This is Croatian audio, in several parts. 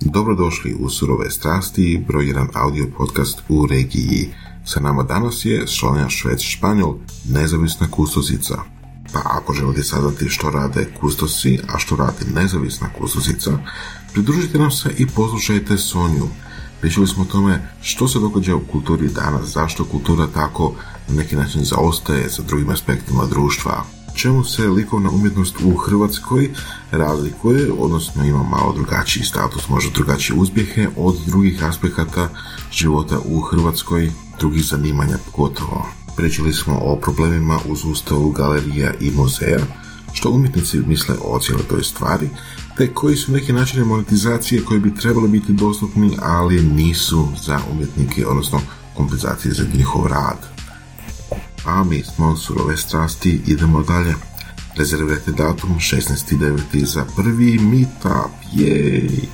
Dobrodošli u Surove strasti, broj jedan audio podcast u regiji. Sa nama danas je Sonja Švec Španjol, nezavisna kustosica. Pa ako želite saznati što rade kustosi, a što radi nezavisna kustosica, pridružite nam se i poslušajte Sonju. Pričali smo o tome što se događa u kulturi danas, zašto kultura tako na neki način zaostaje za drugim aspektima društva, čemu se likovna umjetnost u Hrvatskoj razlikuje, odnosno ima malo drugačiji status, možda drugačije uspjehe od drugih aspekata života u Hrvatskoj, drugih zanimanja pogotovo. Pričali smo o problemima u sustavu galerija i muzeja, što umjetnici misle o cijeloj toj stvari, te koji su neki načini monetizacije koji bi trebali biti dostupni, ali nisu za umjetnike, odnosno kompenzacije za njihov rad a mi smo surove strasti, idemo dalje. Rezervirajte datum 16.9. za prvi meetup, jej!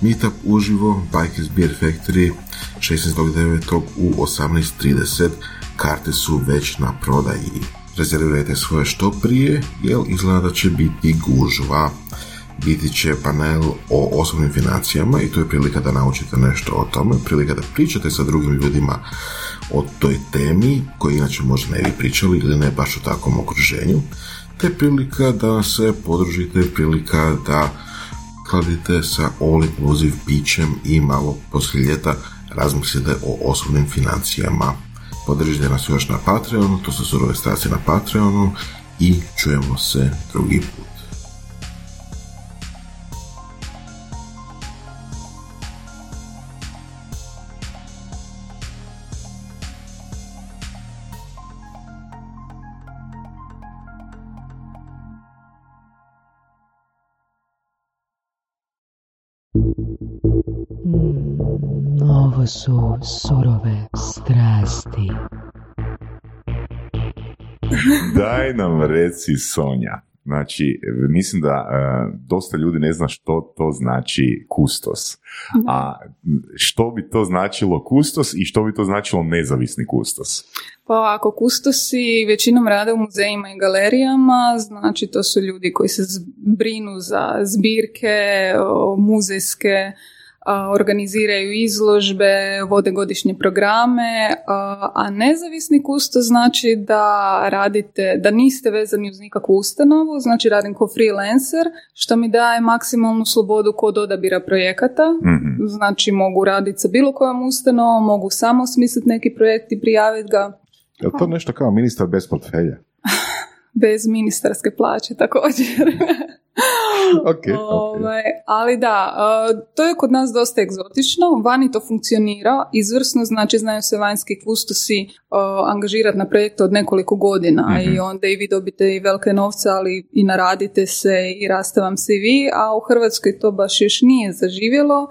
Meetup uživo, Bikers Beer Factory, 16.9. u 18.30, karte su već na prodaji. Rezervirajte svoje što prije, jer izgleda će biti gužva. Biti će panel o osobnim financijama i to je prilika da naučite nešto o tome, prilika da pričate sa drugim ljudima o toj temi, koji inače možda ne bi pričali ili ne baš u takvom okruženju, te prilika da se podružite, prilika da kladite sa all inclusive pićem i malo poslije ljeta razmislite o osobnim financijama. Podržite nas još na Patreonu, to su surove stacije na Patreonu i čujemo se drugi put. Ovo su surove strasti. Daj nam reci Sonja. Znači, mislim da e, dosta ljudi ne zna što to znači kustos. A što bi to značilo kustos i što bi to značilo nezavisni kustos? Pa ako kustosi većinom rade u muzejima i galerijama, znači to su ljudi koji se brinu za zbirke, muzejske organiziraju izložbe, vode godišnje programe, a nezavisni kusto znači da radite, da niste vezani uz nikakvu ustanovu, znači radim kao freelancer, što mi daje maksimalnu slobodu kod odabira projekata, mhm. znači mogu raditi sa bilo kojom ustanovom, mogu samo smisliti neki projekt i prijaviti ga. Je to nešto kao ministar bez portfelja? bez ministarske plaće također. okay, ovaj, ali da, to je kod nas dosta egzotično, vani to funkcionira, izvrsno, znači znaju se vanjski kustosi angažirati na projektu od nekoliko godina i mhm. onda i vi dobite i velike novce, ali i naradite se i raste vam se i vi, a u Hrvatskoj to baš još nije zaživjelo,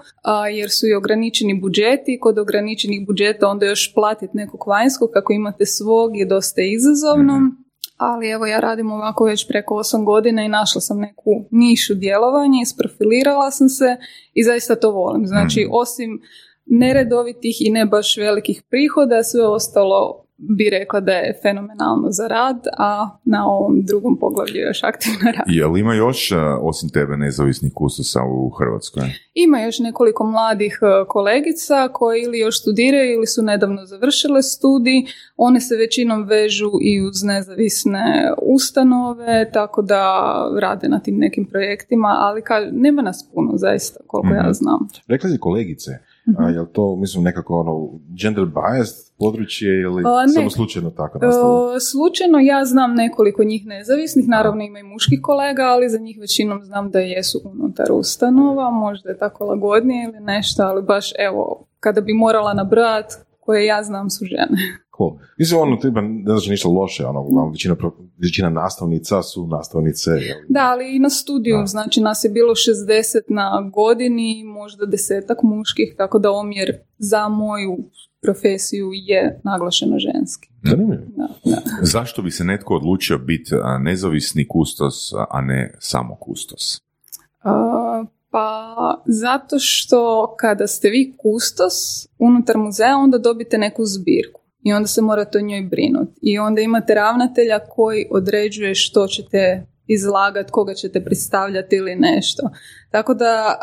jer su i ograničeni budžeti, kod ograničenih budžeta onda još platiti nekog vanjskog, kako imate svog je dosta izazovno. Mhm ali evo ja radim ovako već preko 8 godina i našla sam neku nišu djelovanja, isprofilirala sam se i zaista to volim. Znači, mhm. osim neredovitih i ne baš velikih prihoda, sve ostalo bi rekla da je fenomenalno za rad, a na ovom drugom poglavlju još aktivno rad. Je li ima još, e, osim tebe, nezavisnih kustosa u Hrvatskoj? Ima još nekoliko mladih e, kolegica koje ili još studiraju ili su nedavno završile studij. One se većinom vežu i uz nezavisne ustanove, tako da rade na tim nekim projektima, ali ka, nema nas puno, zaista, koliko ja mhm. znam. Rekla si kolegice, a, mhm. je li to, mislim, nekako ono, gender biased područje ili samo slučajno tako nastalo? slučajno ja znam nekoliko njih nezavisnih, naravno ima i muških kolega, ali za njih većinom znam da jesu unutar ustanova, možda je tako lagodnije ili nešto, ali baš evo, kada bi morala nabrati koje ja znam su žene. Cool. Mislim, ono, tipa, ne znači ništa loše, ono, većina, većina nastavnica su nastavnice. Da, ali i na studiju, znači nas je bilo 60 na godini, možda desetak muških, tako da omjer za moju profesiju je naglašeno ženski. Da, da. Zašto bi se netko odlučio biti nezavisni kustos, a ne samo kustos? Pa zato što kada ste vi kustos unutar muzeja, onda dobite neku zbirku i onda se morate o njoj brinuti. I onda imate ravnatelja koji određuje što ćete izlagati, koga ćete predstavljati ili nešto. Tako da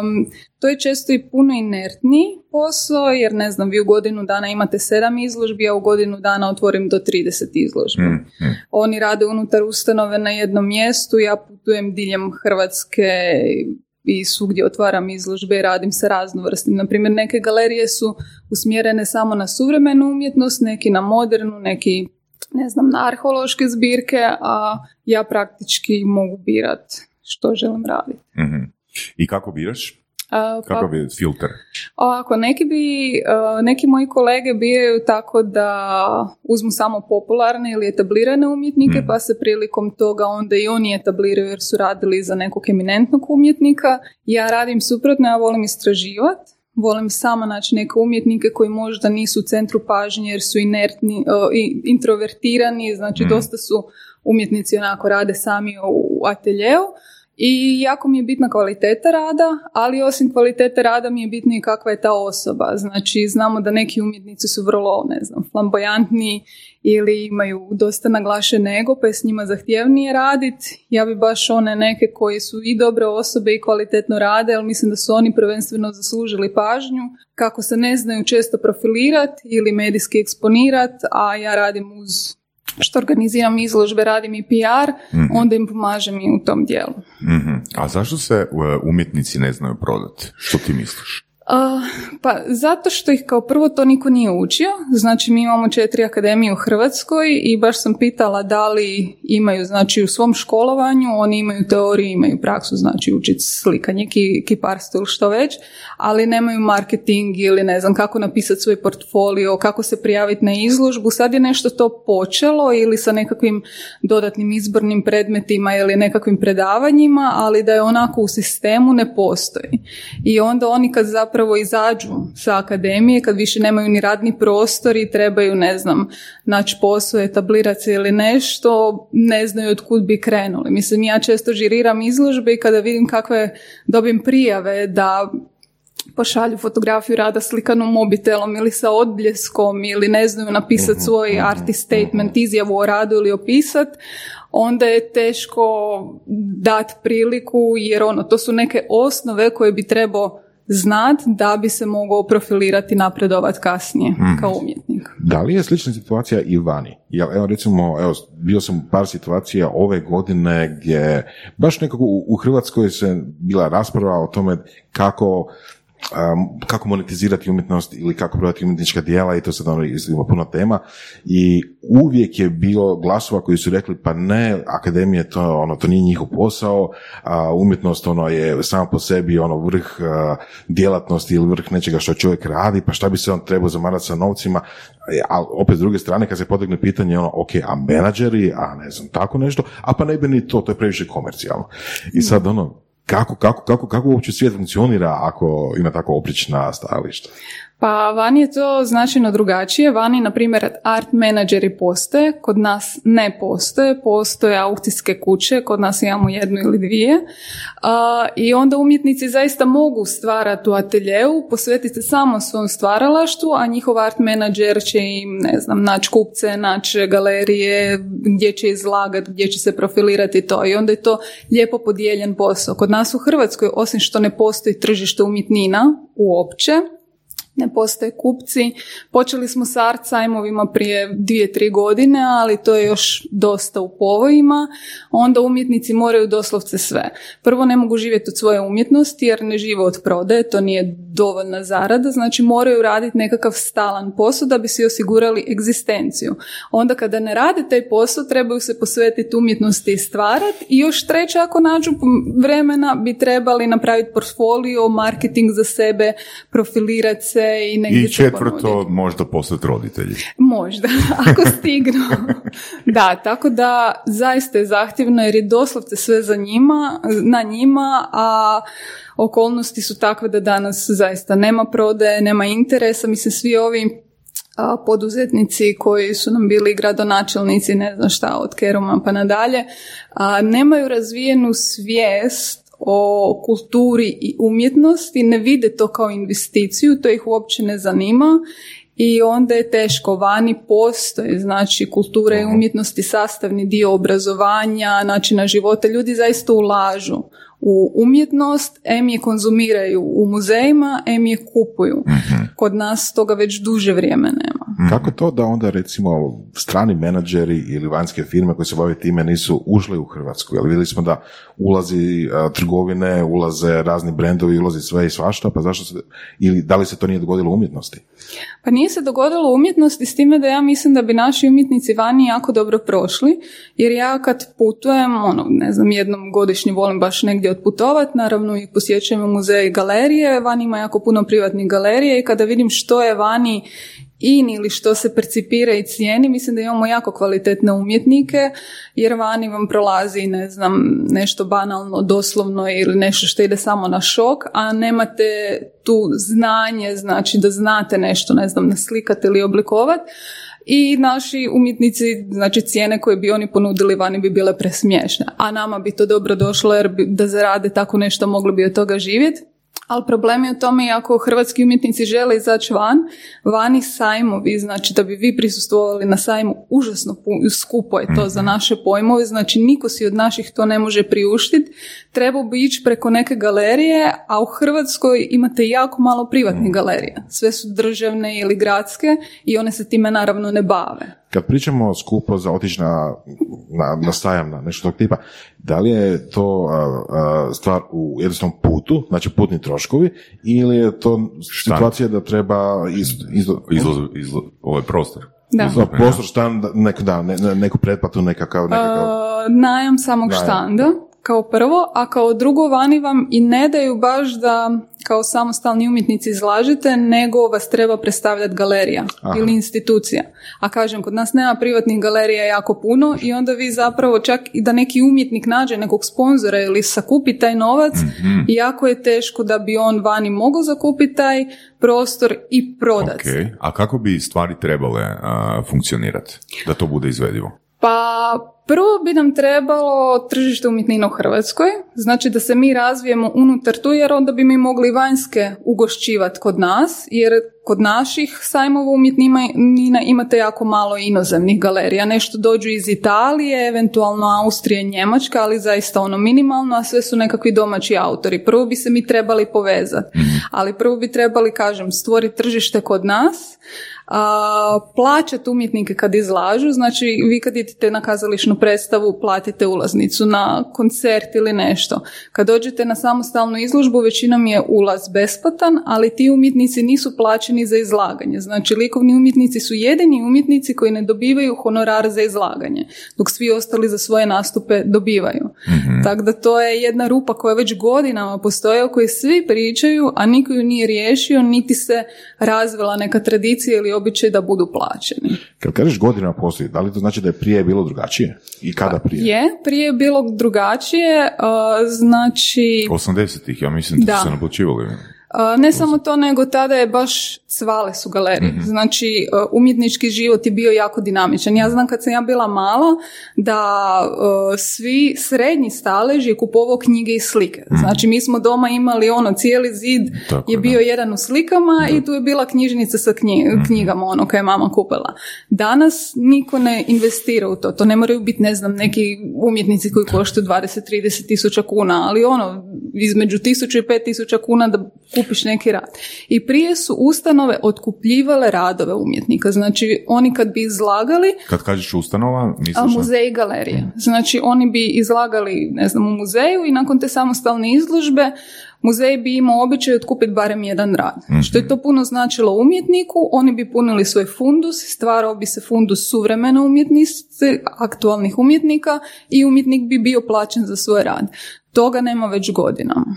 um, to je često i puno inertniji posao, jer ne znam, vi u godinu dana imate sedam izložbi, a u godinu dana otvorim do 30 izložbi. Mm, mm. Oni rade unutar ustanove na jednom mjestu, ja putujem diljem Hrvatske i svugdje otvaram izložbe i radim sa raznovrsnim. Naprimjer, neke galerije su usmjerene samo na suvremenu umjetnost, neki na modernu, neki ne znam, na arheološke zbirke, a ja praktički mogu birat što želim raditi. Mhm. I kako biraš? Pa- Kakav je filter? Ovako, neki, bi, uh, neki moji kolege bijaju tako da uzmu samo popularne ili etablirane umjetnike, Mhm. pa se prilikom toga onda i oni etabliraju jer su radili za nekog eminentnog umjetnika. Ja radim suprotno, ja volim istraživati. Volim samo naći neke umjetnike koji možda nisu u centru pažnje jer su inertni, uh, introvertirani, znači Mhm. dosta su umjetnici onako rade sami u ateljeu. I jako mi je bitna kvaliteta rada, ali osim kvalitete rada mi je bitno i kakva je ta osoba. Znači, znamo da neki umjetnici su vrlo, ne znam, flamboyantni ili imaju dosta naglašen ego, pa je s njima zahtjevnije raditi. Ja bi baš one neke koji su i dobre osobe i kvalitetno rade, ali mislim da su oni prvenstveno zaslužili pažnju, kako se ne znaju često profilirati ili medijski eksponirati, a ja radim uz što organiziram izložbe, radim i PR, Mhm. onda im pomažem i u tom dijelu. Mhm. A zašto se e, umjetnici ne znaju prodati? Što ti misliš? Pa zato što ih kao prvo to niko nije učio, znači mi imamo četiri akademije u Hrvatskoj i baš sam pitala da li imaju, znači u svom školovanju, oni imaju teoriju, imaju praksu, znači učiti slikanje, ki, kiparstvo ili što već, ali nemaju marketing ili ne znam kako napisati svoj portfolio, kako se prijaviti na izložbu, sad je nešto to počelo ili sa nekakvim dodatnim izbornim predmetima ili nekakvim predavanjima, ali da je onako u sistemu ne postoji. I onda oni kad zapravo izađu sa akademije, kad više nemaju ni radni prostor i trebaju, ne znam, naći posao, etablirati se ili nešto, ne znaju od kud bi krenuli. Mislim, ja često žiriram izložbe i kada vidim kakve dobim prijave da pošalju fotografiju rada slikanu mobitelom ili sa odbljeskom ili ne znaju napisati svoj artist statement, izjavu o radu ili opisat, onda je teško dati priliku jer ono, to su neke osnove koje bi trebao znat da bi se mogao profilirati i napredovat kasnije kao umjetnik. Da li je slična situacija i vani? Jel, evo recimo, evo, bio sam par situacija ove godine gdje baš nekako u, u Hrvatskoj se bila rasprava o tome kako um, kako monetizirati umjetnost ili kako prodati umjetnička djela i to sad ono ima puno tema. I uvijek je bilo glasova koji su rekli pa ne, akademije to ono to nije njihov posao, a umjetnost ono je sama po sebi ono vrh a, djelatnosti ili vrh nečega što čovjek radi, pa šta bi se on trebao zamarati sa novcima, E, ali opet s druge strane kad se potegne pitanje ono, ok, a menadžeri, a ne znam, tako nešto, a pa ne bi ni to, to je previše komercijalno. I sad ono, kako, kako, kako, kako uopće svijet funkcionira ako ima tako oprična stajališta? Pa vani je to značajno drugačije. Vani, na primjer, art menadžeri postoje, kod nas ne postoje. Postoje aukcijske kuće, kod nas imamo jednu ili dvije. I onda umjetnici zaista mogu stvarati u ateljeu, posvetiti se samo svom stvaralaštvu, a njihov art menadžer će im, ne znam, naći kupce, naći galerije, gdje će izlagati, gdje će se profilirati to. I onda je to lijepo podijeljen posao. Kod nas u Hrvatskoj, osim što ne postoji tržište umjetnina uopće, ne postoje kupci. Počeli smo s art sajmovima prije dvije, tri godine, ali to je još dosta u povojima. Onda umjetnici moraju doslovce sve. Prvo ne mogu živjeti od svoje umjetnosti jer ne žive od prodaje, to nije dovoljna zarada, znači moraju raditi nekakav stalan posao da bi si osigurali egzistenciju. Onda kada ne rade taj posao, trebaju se posvetiti umjetnosti i stvarati i još treće ako nađu vremena bi trebali napraviti portfolio, marketing za sebe, profilirati se i negdje I se četvrto, možda postati roditelji. Možda, ako stignu. da, tako da zaista je zahtjevno jer je doslovce sve za njima, na njima, a okolnosti su takve da danas zaista nema prodaje, nema interesa. Mislim, svi ovi a, poduzetnici koji su nam bili gradonačelnici, ne znam šta, od Keruma pa nadalje, a, nemaju razvijenu svijest o kulturi i umjetnosti, ne vide to kao investiciju, to ih uopće ne zanima i onda je teško. Vani postoje, znači kultura i umjetnosti sastavni dio obrazovanja, načina života. Ljudi zaista ulažu u umjetnost, em je konzumiraju u muzejima, em je kupuju. Kod nas toga već duže vrijeme nema. Kako to da onda recimo strani menadžeri ili vanjske firme koje se bave time nisu ušli u Hrvatsku? Jer vidjeli smo da ulazi a, trgovine, ulaze razni brendovi, ulazi sve i svašta, pa zašto se, ili da li se to nije dogodilo u umjetnosti? Pa nije se dogodilo u umjetnosti s time da ja mislim da bi naši umjetnici vani jako dobro prošli, jer ja kad putujem, ono, ne znam, jednom godišnje volim baš negdje otputovat, naravno i posjećujem muzeje i galerije, vani ima jako puno privatnih galerija i kada vidim što je vani in ili što se percipira i cijeni, mislim da imamo jako kvalitetne umjetnike, jer vani vam prolazi, ne znam, nešto banalno, doslovno ili nešto što ide samo na šok, a nemate tu znanje, znači da znate nešto, ne znam, naslikati ili oblikovati. I naši umjetnici, znači cijene koje bi oni ponudili vani bi bile presmiješne. A nama bi to dobro došlo jer bi, da zarade tako nešto mogli bi od toga živjeti ali problem je u tome i ako hrvatski umjetnici žele izaći van, vani sajmovi, znači da bi vi prisustvovali na sajmu, užasno skupo je to za naše pojmove, znači niko si od naših to ne može priuštiti, treba bi ići preko neke galerije, a u Hrvatskoj imate jako malo privatnih galerija. Sve su državne ili gradske i one se time naravno ne bave. Kad pričamo skupo za otići na, na, na sajam, na nešto tog tipa, da li je to a, a, stvar u jednostavnom putu, znači putni troškovi, ili je to situacija da treba iz, iz, ovaj prostor. Da. prostor štan, neko, da, ne, ne- neku pretplatu, nekakav, nekakav Uh, najam samog Najam. štanda kao prvo, a kao drugo vani vam i ne daju baš da kao samostalni umjetnici izlažete, nego vas treba predstavljati galerija Aha. ili institucija. A kažem, kod nas nema privatnih galerija jako puno i onda vi zapravo čak i da neki umjetnik nađe nekog sponzora ili sakupi taj novac, jako je teško da bi on vani mogao zakupiti taj prostor i prodati. Ok, a kako bi stvari trebale a, funkcionirati da to bude izvedivo? Pa prvo bi nam trebalo tržište umjetnina u Hrvatskoj, znači da se mi razvijemo unutar tu jer onda bi mi mogli vanjske ugošćivati kod nas, jer kod naših sajmova umjetnina imate jako malo inozemnih galerija, nešto dođu iz Italije, eventualno Austrije, Njemačka, ali zaista ono minimalno, a sve su nekakvi domaći autori. Prvo bi se mi trebali povezati, ali prvo bi trebali, kažem, stvoriti tržište kod nas, a, plaćati umjetnike kad izlažu, znači vi kad idete na kazališnu predstavu platite ulaznicu na koncert ili nešto. Kad dođete na samostalnu izložbu većinom je ulaz besplatan, ali ti umjetnici nisu plaćeni za izlaganje. Znači likovni umjetnici su jedini umjetnici koji ne dobivaju honorar za izlaganje, dok svi ostali za svoje nastupe dobivaju. Tako da to je jedna rupa koja već godinama postoji, o kojoj svi pričaju, a niko ju nije riješio, niti se razvila neka tradicija ili običaj da budu plaćeni. Kad kažeš godina postoji, da li to znači da je prije bilo drugačije? I kada prije? Je, prije je bilo drugačije, znači 80-ih, ja mislim da, Da. su se naplaćivali. Ne samo to, nego tada je baš cvale su galerije. Znači, a, umjetnički život je bio jako dinamičan. Ja znam kad sam ja bila mala da a, svi srednji stalež je kupovao knjige i slike. Znači, mi smo doma imali ono, cijeli zid Tako je bio da. jedan u slikama i tu je bila knjižnica sa knji- knjigama, ono koje je mama kupila. Danas niko ne investira u to. To ne moraju biti, ne znam, neki umjetnici koji koštaju 20-30 tisuća kuna, ali ono, između tisuću i pet tisuća kuna da kupiš neki rad. I prije su ustanove otkupljivale radove umjetnika. Znači, oni kad bi izlagali, Kad kažeš ustanova, a misliš muzej i galerije. Znači oni bi izlagali, ne znam, u muzeju i nakon te samostalne izložbe muzej bi imao običaj otkupiti barem jedan rad. Što je to puno značilo umjetniku, oni bi punili svoj fundus, stvarao bi se fundus suvremene umjetnice, aktualnih umjetnika i umjetnik bi bio plaćen za svoj rad. Toga nema već godinama.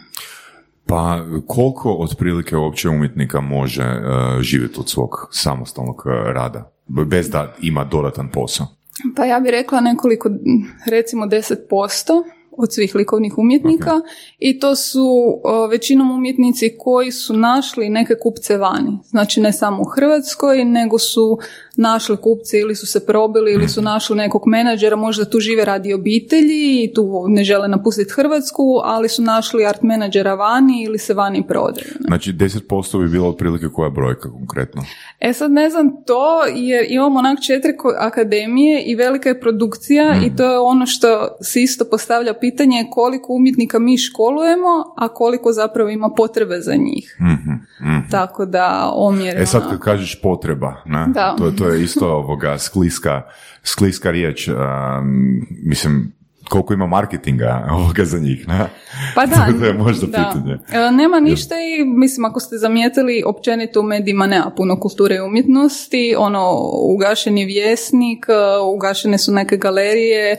Pa koliko otprilike uopće umjetnika može e, živjeti od svog samostalnog e, rada? Bez da ima dodatan posao. Pa ja bih rekla nekoliko, recimo 10% od svih likovnih umjetnika i to su o, većinom umjetnici koji su našli neke kupce vani. Znači ne samo u Hrvatskoj, nego su našli kupce ili su se probili ili su našli nekog menadžera, možda tu žive radi obitelji i tu ne žele napustiti Hrvatsku, ali su našli art menadžera vani ili se vani prodaju. Znači 10% bi bilo otprilike koja brojka konkretno? E sad ne znam to, jer imamo onak četiri akademije i velika je produkcija i to je ono što se isto postavlja pitanje koliko umjetnika mi školujemo, a koliko zapravo ima potrebe za njih. Tako da omjer... E sad kad kažeš potreba, ne? Da. To, to je isto ovoga skliska, skliska riječ. um, mislim, koliko ima marketinga ovoga za njih, ne? Pa da, to je možda da. pitanje. E, Nema ništa i mislim ako ste zamijetili općenito u medijima nema puno kulture i umjetnosti, ono ugašen je vjesnik, e, ugašene su neke galerije, e,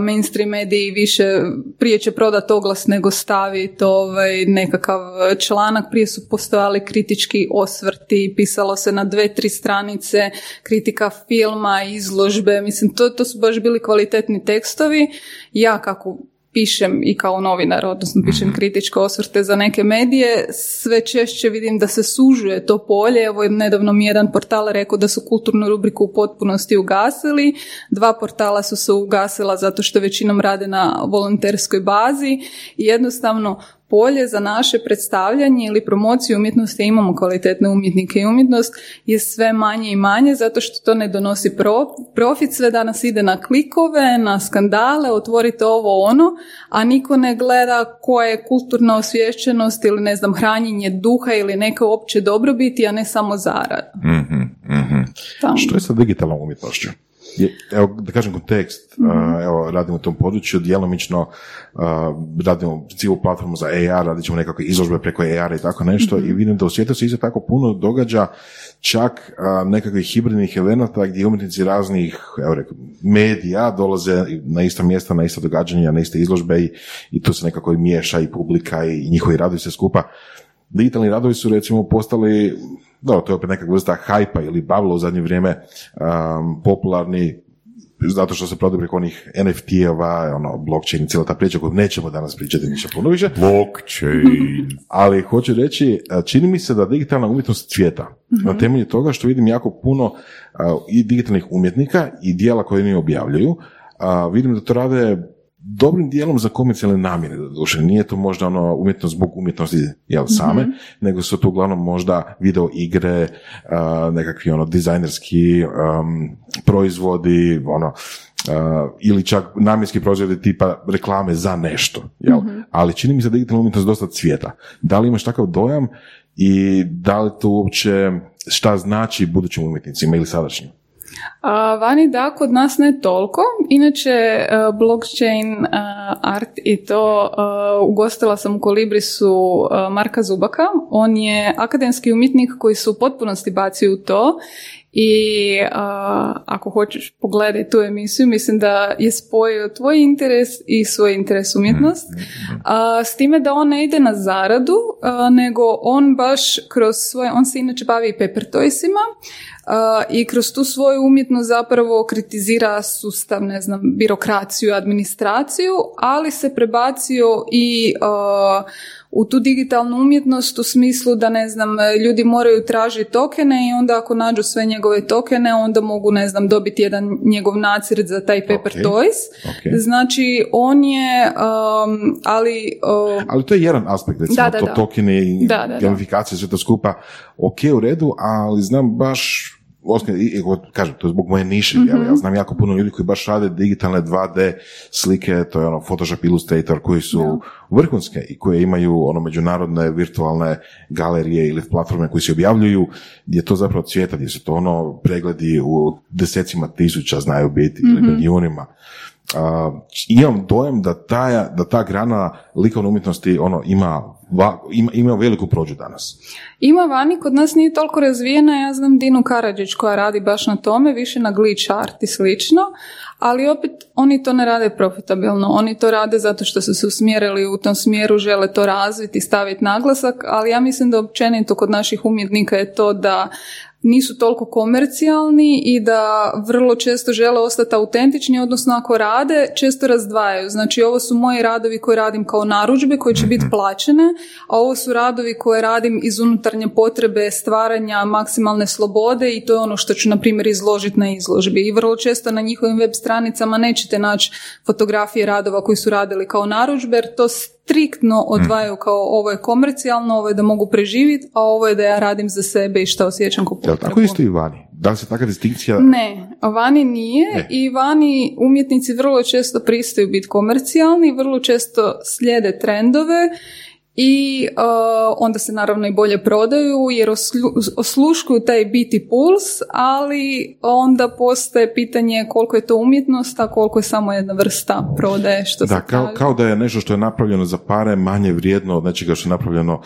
mainstream mediji više prije će prodati oglas nego staviti ovaj, nekakav članak, prije su postojali kritički osvrti, pisalo se na dve, tri stranice, kritika filma, izložbe, mislim to, to su baš bili kvalitetni tekstovi. Ja kako pišem i kao novinar, odnosno pišem kritičke osvrte za neke medije, sve češće vidim da se sužuje to polje. Evo nedavno mi je jedan portal rekao da su kulturnu rubriku u potpunosti ugasili, dva portala su se ugasila zato što većinom rade na volonterskoj bazi. I jednostavno polje za naše predstavljanje ili promociju umjetnosti, imamo kvalitetne umjetnike i umjetnost, je sve manje i manje zato što to ne donosi pro, profit, sve danas ide na klikove, na skandale, otvorite ovo ono, a niko ne gleda koja je kulturna osviješćenost ili ne znam, hranjenje duha ili neka opće dobrobiti, a ne samo zarada. Mhm, mhm. Tamo. Što je sa digitalnom umjetnošću? Je, evo, da kažem kontekst, evo, radimo u tom području, djelomično radimo cijelu platformu za AR, radit ćemo nekakve izložbe preko AR i tako nešto i vidim da u svijetu se isto tako puno događa čak a, nekakvih hibridnih elemenata gdje umjetnici raznih evo, rekao, medija dolaze na ista mjesta, na ista događanja, na iste izložbe i, i tu se nekako i miješa i publika i njihovi radovi se skupa. Digitalni radovi su recimo postali, da, to je opet neka vrsta hajpa ili bavla u zadnje vrijeme, um, popularni zato što se prodaju preko onih NFT-ova, ono, blockchain i cijela ta priča koju nećemo danas pričati ništa puno više, Blockchain. ali hoću reći, a, čini mi se da digitalna umjetnost cvijeta. Na temelju toga što vidim jako puno a, i digitalnih umjetnika i dijela koje oni objavljuju, a, vidim da to rade dobrim dijelom za komercijalne namjere, doduše. Nije to možda ono umjetnost zbog umjetnosti jel, same, nego su to uglavnom možda video igre, a, nekakvi ono dizajnerski um, proizvodi, ono, a, ili čak namjenski proizvodi tipa reklame za nešto, jel? Ali čini mi se da digitalna umjetnost dosta cvijeta. Da li imaš takav dojam i da li to uopće šta znači budućim umjetnicima ili sadašnjim? A, vani da, kod nas ne toliko. Inače, e, blockchain e, art i to e, ugostila sam u Kolibrisu Marka Zubaka. On je akademski umjetnik koji se u potpunosti bacio u to i a, ako hoćeš pogledaj tu emisiju, mislim da je spojio tvoj interes i svoj interes umjetnost. A, s time da on ne ide na zaradu, a, nego on baš kroz svoje, on se inače bavi i paper toysima, a, i kroz tu svoju umjetnost zapravo kritizira sustav, ne znam, birokraciju, administraciju, ali se prebacio i a, u tu digitalnu umjetnost u smislu da ne znam, ljudi moraju tražiti tokene i onda ako nađu sve njegove tokene onda mogu ne znam dobiti jedan njegov nacrt za taj paper Ok, toys. ok. Znači on je, um, ali uh, Ali to je jedan aspekt, recimo, Da, da, to da. tokene i Da, da, da. gamifikacija, sve to skupa, ok, u redu, ali znam baš, osnovno, kažem, to je zbog moje niše, Mhm. jel, ja znam jako puno ljudi koji baš rade digitalne 2D slike, to je ono Photoshop Illustrator, koji su vrhunske i koje imaju ono međunarodne virtualne galerije ili platforme koji se objavljuju, gdje to zapravo cvijeta, gdje su to ono pregledi u desecima tisuća znaju biti ili milijunima. A, imam dojam da ta, da ta grana likovne umjetnosti ono ima, va- ima, ima veliku prođu danas. Ima vani, kod nas nije toliko razvijena, ja znam Dinu Karadžić koja radi baš na tome, više na glitch art i slično, ali opet oni to ne rade profitabilno, oni to rade zato što su se usmjerili u tom smjeru, žele to razviti, staviti naglasak, ali ja mislim da općenito kod naših umjetnika je to da nisu toliko komercijalni i da vrlo često žele ostati autentični, odnosno ako rade, često razdvajaju. Znači ovo su moji radovi koje radim kao narudžbe koje će biti plaćene, a ovo su radovi koje radim iz unutarnje potrebe stvaranja maksimalne slobode i to je ono što ću na primjer izložiti na izložbi. I vrlo često na njihovim web stranicama nećete naći fotografije radova koji su radili kao narudžbe, jer to striktno odvajaju kao ovo je komercijalno, ovo je da mogu preživjeti, a ovo je da ja radim za sebe i što osjećam kao Jel tako isto i vani? Da li se takva distinkcija... Ne, vani nije i vani umjetnici vrlo često pristaju biti komercijalni, vrlo često slijede trendove i uh, onda se naravno i bolje prodaju jer osluškuju taj biti puls, ali onda postaje pitanje koliko je to umjetnost, a koliko je samo jedna vrsta prodaje što da, se kao, kao da je nešto što je napravljeno za pare manje vrijedno od nečega što je napravljeno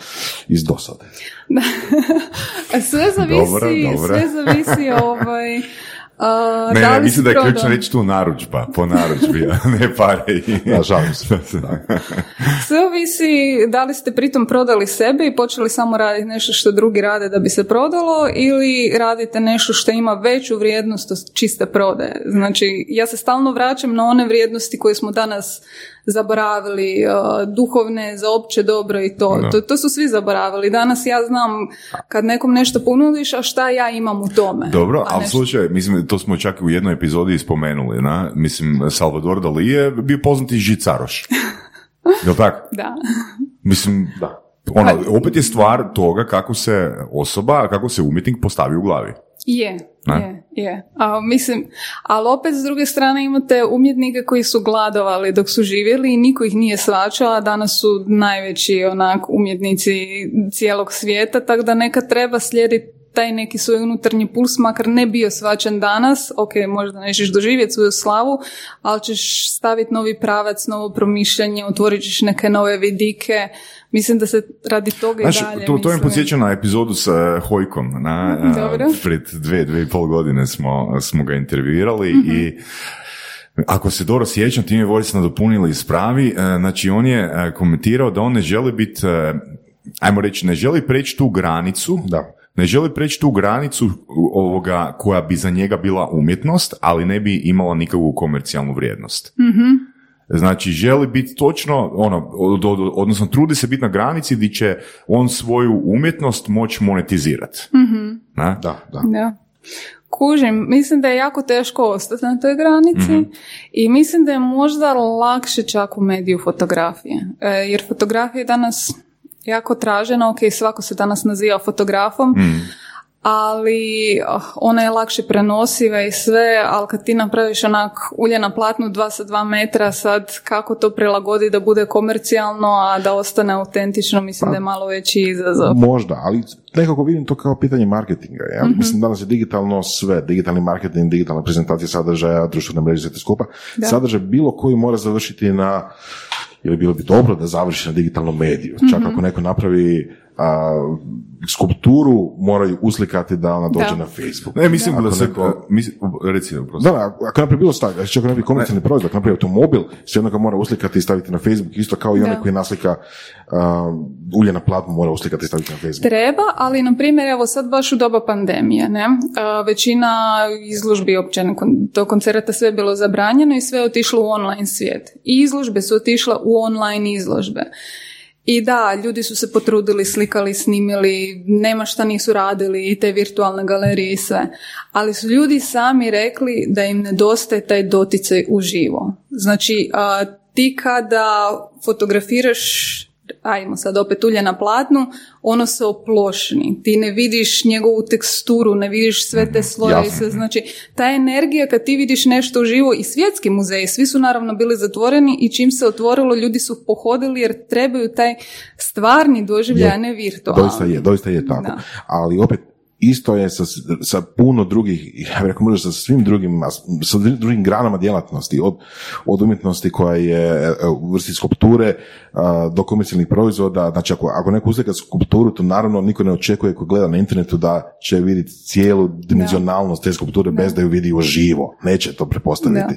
iz dosade. sve zavisi, sve zavisi ovaj, ne, ne, mislim da je ključno reći tu narudžba, po narudžbi, a ne pare. da, žalim se. Sve ovisi da li ste pritom prodali sebe i počeli samo raditi nešto što drugi rade da bi se prodalo ili radite nešto što ima veću vrijednost od čiste prodaje. Znači, ja se stalno vraćam na one vrijednosti koje smo danas zaboravili, uh, duhovne za opće dobro i to. to. To su svi zaboravili. Danas ja znam kad nekom nešto ponudiš, a šta ja imam u tome. Dobro, ali nešto... slučaj, mislim, to smo čak u jednoj epizodi spomenuli, na? mislim, Salvador Dali je bio poznati žicaroš. Jel tako? Da. Mislim, da. Ono, opet je stvar toga kako se osoba, kako se umjetnik postavi u glavi. Je, je, je. A, mislim, ali opet s druge strane imate umjetnike koji su gladovali dok su živjeli i niko ih nije svačao, a danas su najveći onak umjetnici cijelog svijeta, tako da neka treba slijediti taj neki svoj unutarnji puls, makar ne bio svačan danas, ok, možda nećeš doživjeti svoju slavu, ali ćeš staviti novi pravac, novo promišljanje, otvorit ćeš neke nove vidike, Mislim da se radi toga i dalje. To, to je podsjeća na epizodu sa Hojkom. Na, Dobro. Pred dve, dve i pol godine smo, smo ga intervjuirali mm i ako se dobro sjećam, ti mi je nadopunili ispravi, e, znači on je e, komentirao da on ne želi biti, e, ajmo reći, ne želi preći tu granicu, da. Ne želi preći tu granicu ovoga koja bi za njega bila umjetnost, ali ne bi imala nikakvu komercijalnu vrijednost. mm Znači, želi biti točno, ono, odnosno trudi se biti na granici gdje će on svoju umjetnost moći monetizirati. mm Da, da. da. Kužim, mislim da je jako teško ostati na toj granici mhm. i mislim da je možda lakše čak u mediju fotografije. E, jer fotografija je danas jako tražena, ok, svako se danas naziva fotografom, mhm ali oh, ona je lakše prenosiva i sve, ali kad ti napraviš onak ulje na platnu 2 sa 2 metra, sad kako to prilagodi da bude komercijalno, a da ostane autentično, mislim da je malo veći izazov. Možda, ali nekako vidim to kao pitanje marketinga. Ja? mm Mislim, danas je digitalno sve, digitalni marketing, digitalna prezentacija sadržaja, društvene mreže, sve skupa. Da. Sadržaj bilo koji mora završiti na ili bilo bi dobro da završi na digitalnom mediju. Čak mhm. ako neko napravi a, skulpturu moraju uslikati da ona dođe na Facebook. Ne, mislim da, se, neko... mislim, Da, ako napravi bilo stavlja, ako napravi komercijalni proizvod, ako napravi automobil, sve jedno ga mora uslikati i staviti na Facebook, isto kao i onaj koji naslika uh, ulje na platnu mora uslikati i staviti na Facebook. Treba, ali na primjer, evo sad baš u doba pandemije, ne? većina izložbi opće do koncerta sve je bilo zabranjeno i sve je otišlo u online svijet. I izložbe su otišle u online izložbe. I da, ljudi su se potrudili, slikali, snimili, nema šta nisu radili i te virtualne galerije i sve. Ali su ljudi sami rekli da im nedostaje taj doticaj uživo. Znači, ti kada fotografiraš ajmo sad opet ulje na platnu, ono se oplošni. Ti ne vidiš njegovu teksturu, ne vidiš sve te sloje. Sve, znači, ta energija kad ti vidiš nešto uživo i svjetski muzeji, svi su naravno bili zatvoreni i čim se otvorilo, ljudi su pohodili jer trebaju taj stvarni doživljaj, a ne virtualni. Doista je, doista je tako. Ali opet isto je sa, sa puno drugih, ja bih rekao možda sa svim drugim, sa drugim granama djelatnosti, od, od umjetnosti koja je e, u vrsti skulpture do komercijalnih proizvoda, znači ako, ako neko uslika skulpturu, to naravno niko ne očekuje ko gleda na internetu da će vidjeti cijelu dimenzionalnost te skulpture bez da ju vidi uživo, neće to prepostaviti.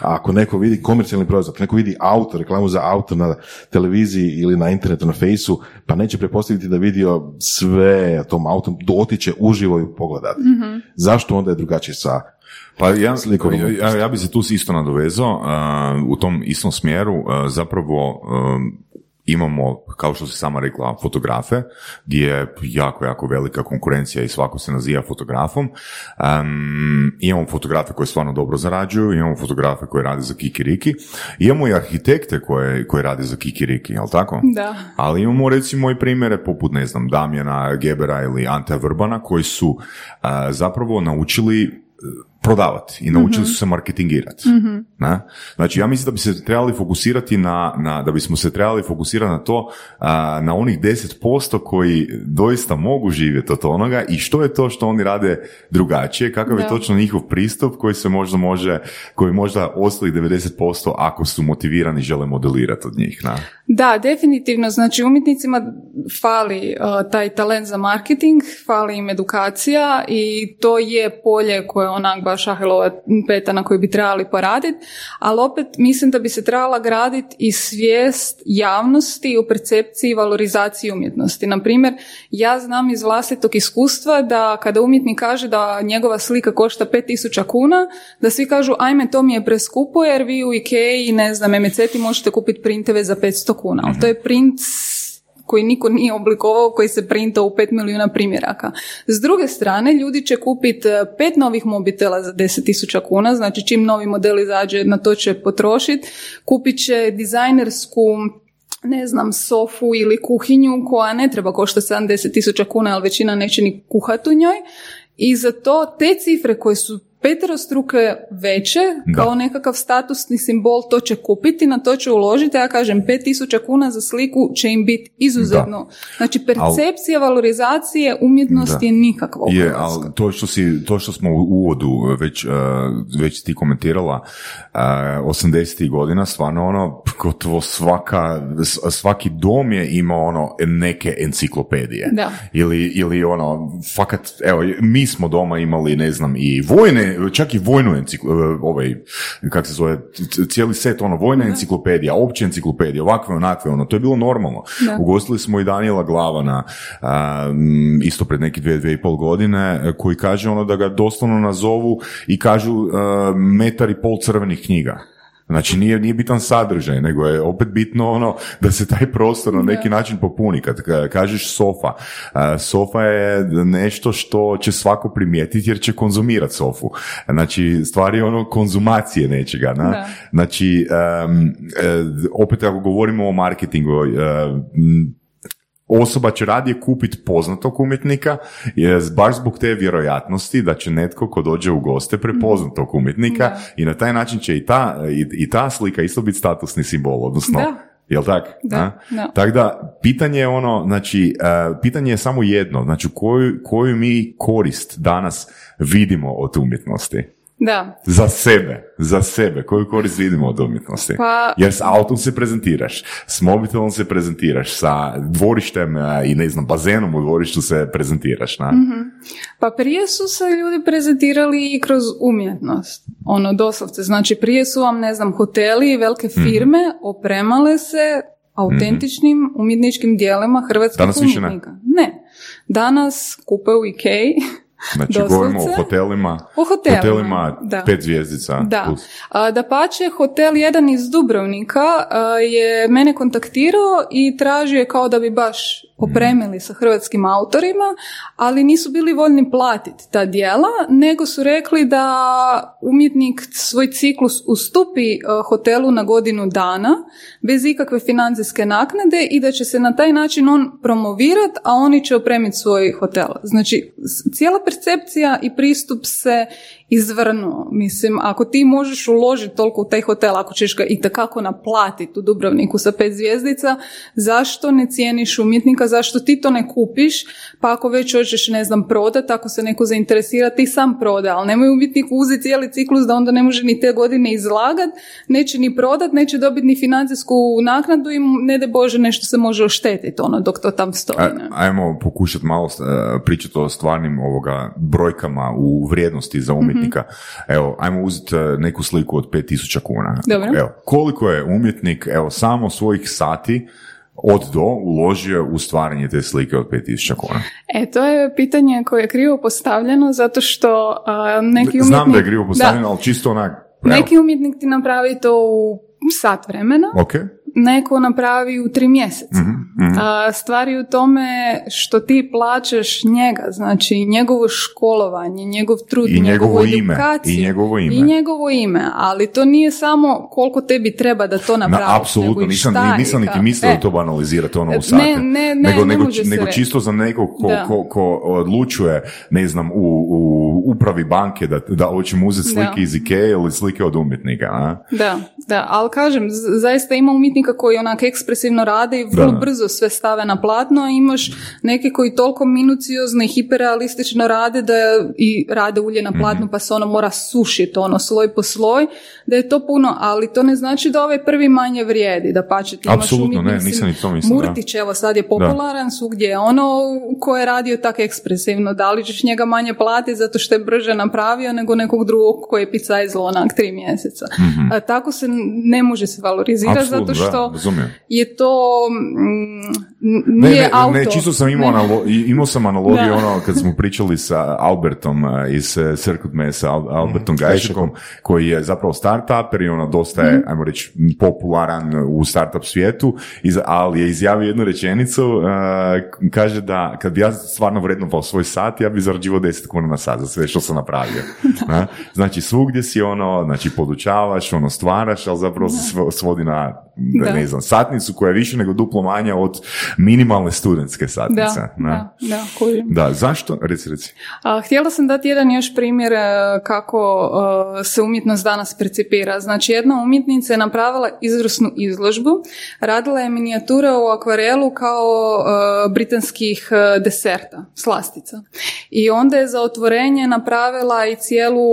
A ako neko vidi komercijalni proizvod, ako neko vidi auto, reklamu za auto na televiziji ili na internetu, na fejsu, pa neće prepostaviti da vidio sve tom autom, dotiče u uživo ju pogledati. Zašto onda je drugačije sa Pa ja, Slikovnom ja, ja bi se tu isto nadovezao, uh, u tom istom smjeru uh, zapravo um, imamo, kao što si sama rekla, fotografe, gdje je jako, jako velika konkurencija i svako se naziva fotografom. Um, imamo fotografe koji stvarno dobro zarađuju, imamo fotografe koji rade za kikiriki, imamo i arhitekte koje, koji rade za kikiriki, jel tako? Da. Ali imamo recimo i primjere poput, ne znam, Damjana Gebera ili Ante Vrbana koji su uh, zapravo naučili uh, prodavati i naučili su se marketingirati. Ne? Znači, ja mislim da bi se trebali fokusirati na, na da bismo se trebali fokusirati na to, a, na onih 10% koji doista mogu živjeti od onoga i što je to što oni rade drugačije, kakav je Da. točno njihov pristup koji se možda može, koji možda ostalih 90% ako su motivirani žele modelirati od njih. Ne? Da, definitivno. Znači, umjetnicima fali uh, taj talent za marketing, fali im edukacija i to je polje koje je onak baš Ahilova peta na kojoj bi trebali poraditi, ali opet mislim da bi se trebala graditi i svijest javnosti o percepciji i valorizaciji umjetnosti. Na primjer, ja znam iz vlastitog iskustva da kada umjetnik kaže da njegova slika košta 5000 kuna, da svi kažu ajme to mi je preskupo jer vi u Ikei, ne znam, MCT možete kupiti printeve za 500 kuna, ali to je print koji niko nije oblikovao, koji se printa u 5 milijuna primjeraka. S druge strane, ljudi će kupiti e, pet novih mobitela za 10.000 kuna, znači čim novi model izađe, na to će potrošiti. Kupit će dizajnersku ne znam, sofu ili kuhinju koja ne treba košta 70.000 kuna, ali većina neće ni kuhati u njoj. I za to te cifre koje su peterostruke veće, Da. kao nekakav statusni simbol, to će kupiti, na to će uložiti, ja kažem, 5000 kuna za sliku će im biti izuzetno. Znači, percepcija valorizacije umjetnosti Da. je nikakva u Je, ali to što, si, to što smo u uvodu već, uh, već ti komentirala, uh, 80. godina, stvarno ono, gotovo svaka, svaki dom je imao ono neke enciklopedije. Da. Ili, ili ono, fakat, evo, mi smo doma imali, ne znam, i vojne, čak i vojnu enciklo, ovaj, kak se zove, cijeli set, ono, vojna enciklopedija, opća enciklopedija, ovakve, onakve, ono, to je bilo normalno. Da. Ugostili smo i Daniela Glavana, a, m, isto pred neki dvije, dvije i pol godine, e, koji kaže ono da ga doslovno nazovu i kažu e, metar i pol crvenih knjiga. Znači nije, nije bitan sadržaj, nego je opet bitno ono da se taj prostor na neki način popuni. Kad ka- kažeš sofa, sofa je nešto što će svako primijetiti jer će konzumirati sofu. Znači stvar je ono konzumacije nečega. Na? Da. Znači, e, opet ako govorimo o marketingu, em, osoba će radije kupiti poznatog umjetnika, je baš zbog te vjerojatnosti da će netko ko dođe u goste prepoznat tog umjetnika Da. i na taj način će i ta, i, i ta slika isto biti statusni simbol, odnosno, Da. jel tak? Da, da. Tako da, pitanje je ono, znači, e, pitanje je samo jedno, znači koju, koju mi korist danas vidimo od umjetnosti? Da. Za sebe, za sebe, koju korist vidimo od umjetnosti? Pa- Jer s autom se prezentiraš, s mobitelom se prezentiraš, sa dvorištem a, i ne znam, bazenom u dvorištu se prezentiraš. Na? Pa prije su se ljudi prezentirali i kroz umjetnost. Ono, doslovce. Znači, prije su vam, ne znam, hoteli i velike Mhm. firme opremale se autentičnim umjetničkim dijelima hrvatskih Danas više ne. umjetnika. Ne. Danas kupe u Ikei. Znači, doslovce. govorimo o hotelima, O hotelima, hotelima da. pet zvijezdica. Da. plus. A, da pače, hotel jedan iz Dubrovnika a, je mene kontaktirao i tražio je kao da bi baš opremili sa hrvatskim autorima, ali nisu bili voljni platiti ta dijela, nego su rekli da umjetnik svoj ciklus ustupi a, hotelu na godinu dana bez ikakve financijske naknade i da će se na taj način on promovirat, a oni će opremiti svoj hotel. Znači, cijela percepcija i pristup se izvrnuo. Mislim, ako ti možeš uložiti toliko u taj hotel, ako ćeš ga i takako naplatiti u Dubrovniku sa pet zvijezdica, zašto ne cijeniš umjetnika, zašto ti to ne kupiš, pa ako već hoćeš, ne znam, prodat, ako se neko zainteresira, ti sam proda, ali nemoj umjetnik uzeti cijeli ciklus da onda ne može ni te godine izlagat, neće ni prodat, neće dobiti ni financijsku naknadu i ne de Bože nešto se može oštetiti, ono, dok to tam stoji. A-. Ajmo pokušati malo uh, pričati o stvarnim ovoga brojkama u vrijednosti za umjetnika. Evo, ajmo uzeti uh, neku sliku od 5000 kuna. Dobro. Evo, koliko je umjetnik, evo, samo svojih sati od do uložio u stvaranje te slike od 5000 kuna? E, to je pitanje koje je krivo postavljeno zato što a, neki umjetnik... Znam da je krivo postavljeno, ali čisto onak... evo. Neki umjetnik ti napravi to u sat vremena, Ok. Neko napravi u tri mjeseca. Mhm, A stvari u tome što ti plaćaš njega, znači njegovo školovanje, njegov trud, I njegovo ime, edukaciju. i njegovo ime. I njegovo ime, ali to nije samo koliko tebi treba da to Na, napraviš. apsolutno, nego i nisam, i nisam niti mislio E, to banalizirati ono Ne, u sate. ne, ne, nego, ne nego, može se nego čisto za nekog ko, ko, ko odlučuje, ne znam, u, u upravi banke da, da hoćemo uzeti slike Da. iz Ikea ili slike od umjetnika. A? Da, da, ali kažem, zaista ima umjetnika koji onak ekspresivno rade i vrlo Da. brzo sve stave na platno, a imaš neke koji toliko minuciozno i hiperrealistično rade da i rade ulje na platnu Mhm. pa se ono mora sušiti ono sloj po sloj, da je to puno, ali to ne znači da ovaj prvi manje vrijedi, da pače ti imaš Apsolutno, ne, nisam ni to mislio, da. Murtić, evo sad je popularan svugdje, je ono ko je radio tako ekspresivno, da li ćeš njega manje platiti zato što je brže napravio nego nekog drugog koji je pica izlo onak tri mjeseca. A, tako se ne može se valorizirati zato da, što razumijem. je to mm, n- Ne, nije ne, auto. ne, čisto sam imao, analo- imao sam analogiju Da. ono kad smo pričali sa Albertom iz uh, Circuit Mesa, Al- Albertom Mhm. Gajšekom, koji je zapravo startuper i ono dosta je, ajmo reći, popularan u startup svijetu, ali je izjavio jednu rečenicu, uh, kaže da kad bi ja stvarno vrednovao svoj sat, ja bi zarađivao 10 kuna na sat za sve što sam napravio. Na? Znači svugdje si ono, znači podučavaš, ono stvaraš, ali zapravo se svo- svodi na, Da. ne znam, satnicu koja je više nego duplo manja od minimalne studentske satnice. Da, da, da. Da, zašto? Reci, reci. A, htjela sam dati jedan još primjer e, kako e, se umjetnost danas percipira. Znači, jedna umjetnica je napravila izvrsnu izložbu, radila je minijature u akvarelu kao e, britanskih deserta, slastica. I onda je za otvorenje napravila i cijelu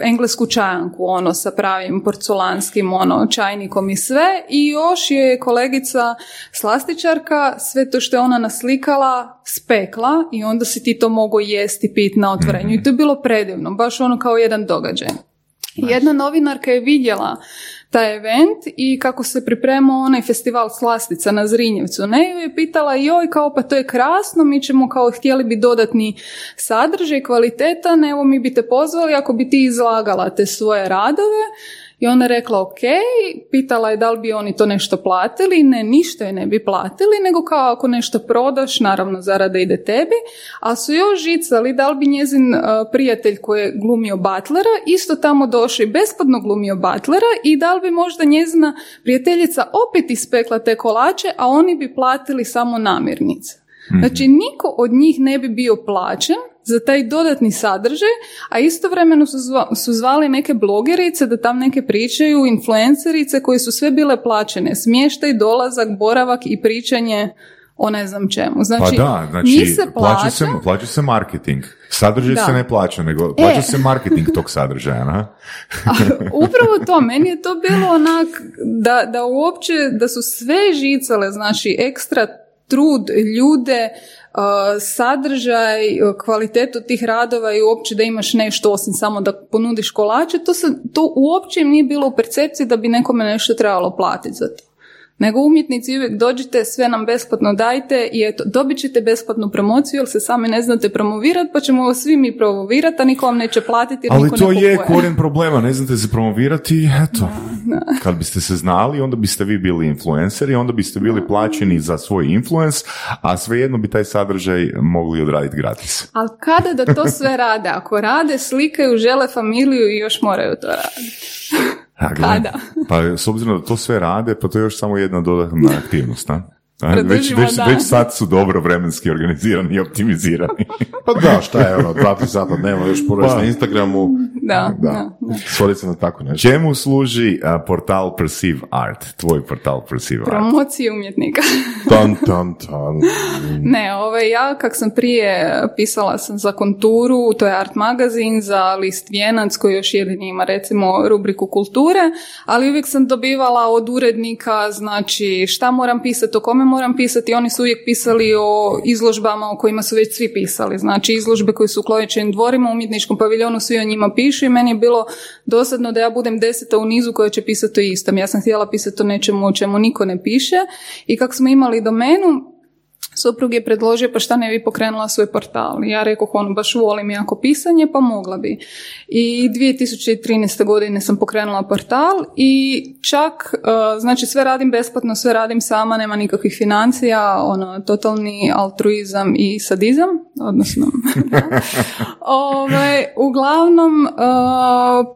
englesku čajanku, ono, sa pravim porculanskim, ono, čajnikom i sve. I još je kolegica slastičarka, sve to što je ona naslikala, spekla i onda si ti to mogao jesti, pit na otvorenju. I to je bilo predivno, baš ono kao jedan događaj. Jedna novinarka je vidjela taj event i kako se pripremao onaj festival slastica na Zrinjevcu. Ne, ju je pitala, joj, kao pa to je krasno, mi ćemo kao htjeli bi dodatni sadržaj, kvalitetan, evo mi bi te pozvali ako bi ti izlagala te svoje radove. I ona je rekla ok, pitala je da li bi oni to nešto platili, ne, ništa je ne bi platili, nego kao ako nešto prodaš, naravno zarada ide tebi, a su još žicali da li bi njezin uh, prijatelj koji je glumio Butlera isto tamo došao i besplatno glumio Butlera i da li bi možda njezina prijateljica opet ispekla te kolače, a oni bi platili samo namirnice. Znači, niko od njih ne bi bio plaćen za taj dodatni sadržaj, a istovremeno su, zva- su zvali neke blogerice da tam neke pričaju, influencerice koje su sve bile plaćene. Smještaj, dolazak, boravak i pričanje o ne znam čemu. Znači, Pa da, znači, njih se plaća plaća, se, plaća se marketing. Sadržaj Da. se ne plaća, nego plaća E. se marketing tog sadržaja, na? A upravo to, meni je to bilo onak da, da uopće, da su sve žicale, znači ekstra trud, ljude, uh, sadržaj, kvalitetu tih radova i uopće da imaš nešto osim samo da ponudiš kolače, to, se, to uopće nije bilo u percepciji da bi nekome nešto trebalo platiti za to. Nego umjetnici uvijek dođite, sve nam besplatno dajte i eto, dobit ćete besplatnu promociju jer se sami ne znate promovirati, pa ćemo vas svi mi promovirati, a niko vam neće platiti jer Ali niko to ne je korijen problema, ne znate se promovirati, eto. Kad biste se znali, onda biste vi bili influenceri, onda biste bili plaćeni za svoj influence, a svejedno bi taj sadržaj mogli odraditi gratis. Ali kada da to sve rade? Ako rade, slikaju, žele familiju i još moraju to raditi. A, gledaj, Kada? Pa s obzirom da to sve rade, pa to je još samo jedna dodatna aktivnost, a? A, Već, već, već sad su dobro vremenski organizirani i optimizirani. Pa da, šta je ono, dva, tri sata dnevno još poroći Pa. na Instagramu. Da, da, da. Svodi se na tako nešto. Čemu služi a, portal Perceive Art, tvoj portal Perceive Art? Promocije umjetnika. Tan, tan, tan. Ne, ovaj, ja kak sam prije pisala sam za konturu, to je art magazin, za list Vijenac koji još jedini ima recimo rubriku kulture, ali uvijek sam dobivala od urednika, znači šta moram pisati, o kome moram pisati, oni su uvijek pisali o izložbama o kojima su već svi pisali, znači izložbe koje su u Klovićevim dvorima, u umjetničkom paviljonu, svi o njima pišu i meni je bilo dosadno da ja budem deseta u nizu koja će pisati o istom. Ja sam htjela pisati o nečemu o čemu niko ne piše i kako smo imali domenu, Suprug je predložio pa šta ne bi pokrenula svoj portal. Ja rekao ono baš volim jako pisanje pa mogla bi. I 2013. godine sam pokrenula portal i čak, uh, znači sve radim besplatno, sve radim sama, nema nikakvih financija, ono, totalni altruizam i sadizam, odnosno Ove, ovaj, uglavnom uh,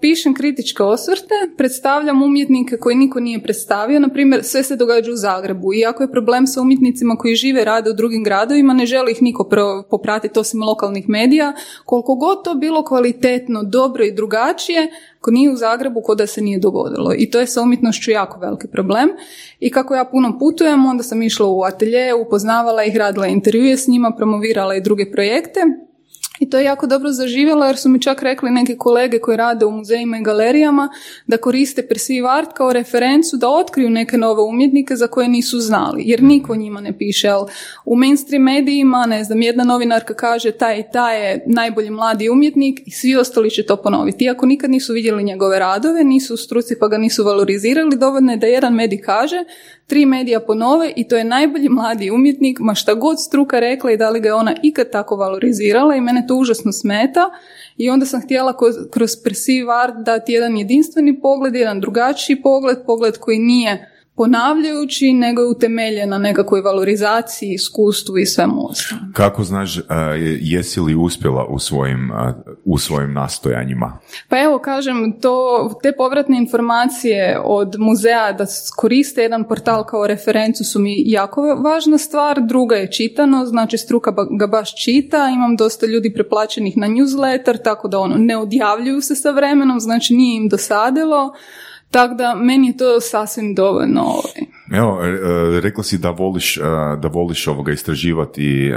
pišem kritičke osvrte, predstavljam umjetnike koji niko nije predstavio, na primjer sve se događa u Zagrebu i ako je problem sa umjetnicima koji žive, rade u drugim gradovima, ne želi ih niko popratiti osim lokalnih medija, koliko god to bilo kvalitetno, dobro i drugačije, ako nije u Zagrebu, kod da se nije dogodilo. I to je sa umjetnošću jako veliki problem. I kako ja puno putujem, onda sam išla u atelje, upoznavala ih, radila intervjue s njima, promovirala i druge projekte i to je jako dobro zaživjelo jer su mi čak rekli neke kolege koji rade u muzejima i galerijama da koriste perceive art kao referencu da otkriju neke nove umjetnike za koje nisu znali jer niko njima ne piše. Ali u mainstream medijima, ne znam, jedna novinarka kaže taj i taj je najbolji mladi umjetnik i svi ostali će to ponoviti. Iako nikad nisu vidjeli njegove radove, nisu u struci pa ga nisu valorizirali, dovoljno je da jedan medij kaže tri medija ponove i to je najbolji mladi umjetnik, ma šta god struka rekla i da li ga je ona ikad tako valorizirala i mene to užasno smeta. I onda sam htjela kroz perceive art dati jedan jedinstveni pogled, jedan drugačiji pogled, pogled koji nije ponavljajući, nego je utemeljen na nekakvoj valorizaciji, iskustvu i svemu ostalom. Kako znaš, jesi li uspjela u svojim, u svojim nastojanjima? Pa evo, kažem, to, te povratne informacije od muzeja da koriste jedan portal kao referencu su mi jako važna stvar. Druga je čitano, znači struka ga baš čita, imam dosta ljudi preplaćenih na newsletter, tako da ono, ne odjavljuju se sa vremenom, znači nije im dosadilo. Tako da meni je to sasvim dovoljno. Ovaj. Evo, e, rekla si da voliš, e, da voliš ovoga istraživati, e,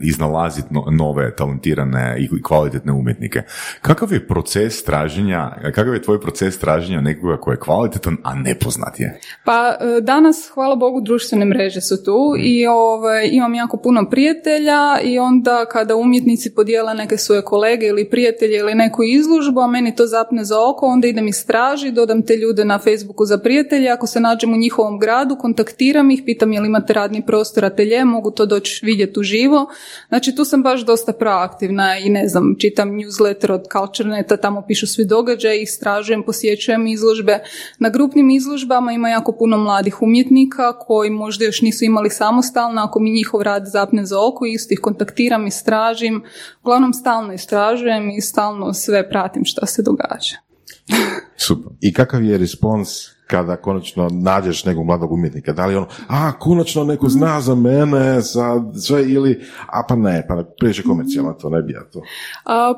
iznalaziti nove, talentirane i kvalitetne umjetnike. Kakav je proces traženja, kakav je tvoj proces traženja nekoga koji je kvalitetan, a nepoznat je? Pa danas, hvala Bogu, društvene mreže su tu i ovaj, imam jako puno prijatelja i onda kada umjetnici podijela neke svoje kolege ili prijatelje ili neku izlužbu, a meni to zapne za oko, onda idem istraži, dodam te ljude na Facebooku za prijatelje, ako se nađem u njihovom gradu, kontaktiram ih, pitam je li imate radni prostor atelje, mogu to doći vidjeti uživo. Znači tu sam baš dosta proaktivna i ne znam, čitam newsletter od Cultureneta, tamo pišu svi događaji, istražujem, posjećujem izložbe. Na grupnim izložbama ima jako puno mladih umjetnika koji možda još nisu imali samostalno, ako mi njihov rad zapne za oko, isto ih kontaktiram, istražim. Uglavnom stalno istražujem i stalno sve pratim što se događa. Super. I kakav je respons kada konačno nađeš nekog mladog umjetnika? Da li ono, a, konačno neko zna za mene, za sve ili, a pa ne, pa priježe komercijalno to, ne bi ja to.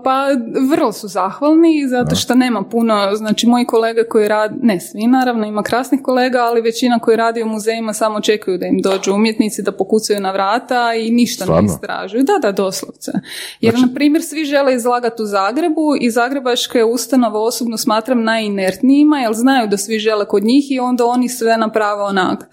pa vrlo su zahvalni, zato što nema puno, znači moji kolege koji rade, ne svi naravno, ima krasnih kolega, ali većina koji radi u muzejima samo čekaju da im dođu umjetnici, da pokucaju na vrata i ništa ne istražuju. Da, da, doslovce. Jer, znači... na primjer, svi žele izlagati u Zagrebu i Zagrebačke ustanove osobno smatram najinertnijima, jer znaju da svi žele kod njih i onda oni sve naprave onak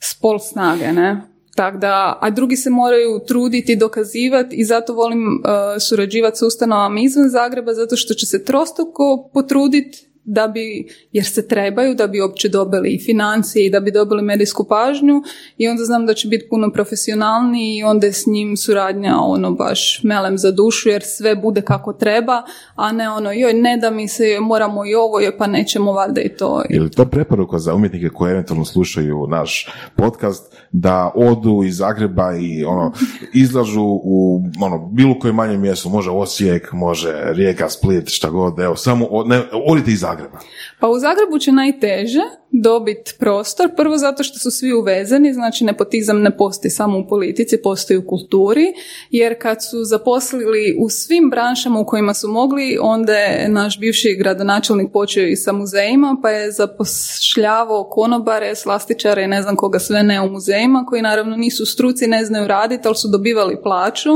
s pol snage, ne? Tak da, a drugi se moraju truditi, dokazivati i zato volim uh, surađivati s ustanovama izvan Zagreba zato što će se trostoko potruditi da bi, jer se trebaju, da bi uopće dobili i financije i da bi dobili medijsku pažnju i onda znam da će biti puno profesionalniji i onda je s njim suradnja ono baš melem za dušu jer sve bude kako treba, a ne ono joj ne da mi se moramo i ovo joj pa nećemo valjda i to. Je li to preporuka za umjetnike koji eventualno slušaju naš podcast da odu iz Zagreba i ono izlažu u ono bilo koje manje mjesto, može Osijek, može Rijeka, Split, šta god, evo samo ne, odite iz Zagreba Zagreba? Pa u Zagrebu će najteže dobiti prostor, prvo zato što su svi uvezeni, znači nepotizam ne postoji samo u politici, postoji u kulturi, jer kad su zaposlili u svim branšama u kojima su mogli, onda je naš bivši gradonačelnik počeo i sa muzejima, pa je zapošljavao konobare, slastičare i ne znam koga sve ne u muzejima, koji naravno nisu struci, ne znaju raditi, ali su dobivali plaću,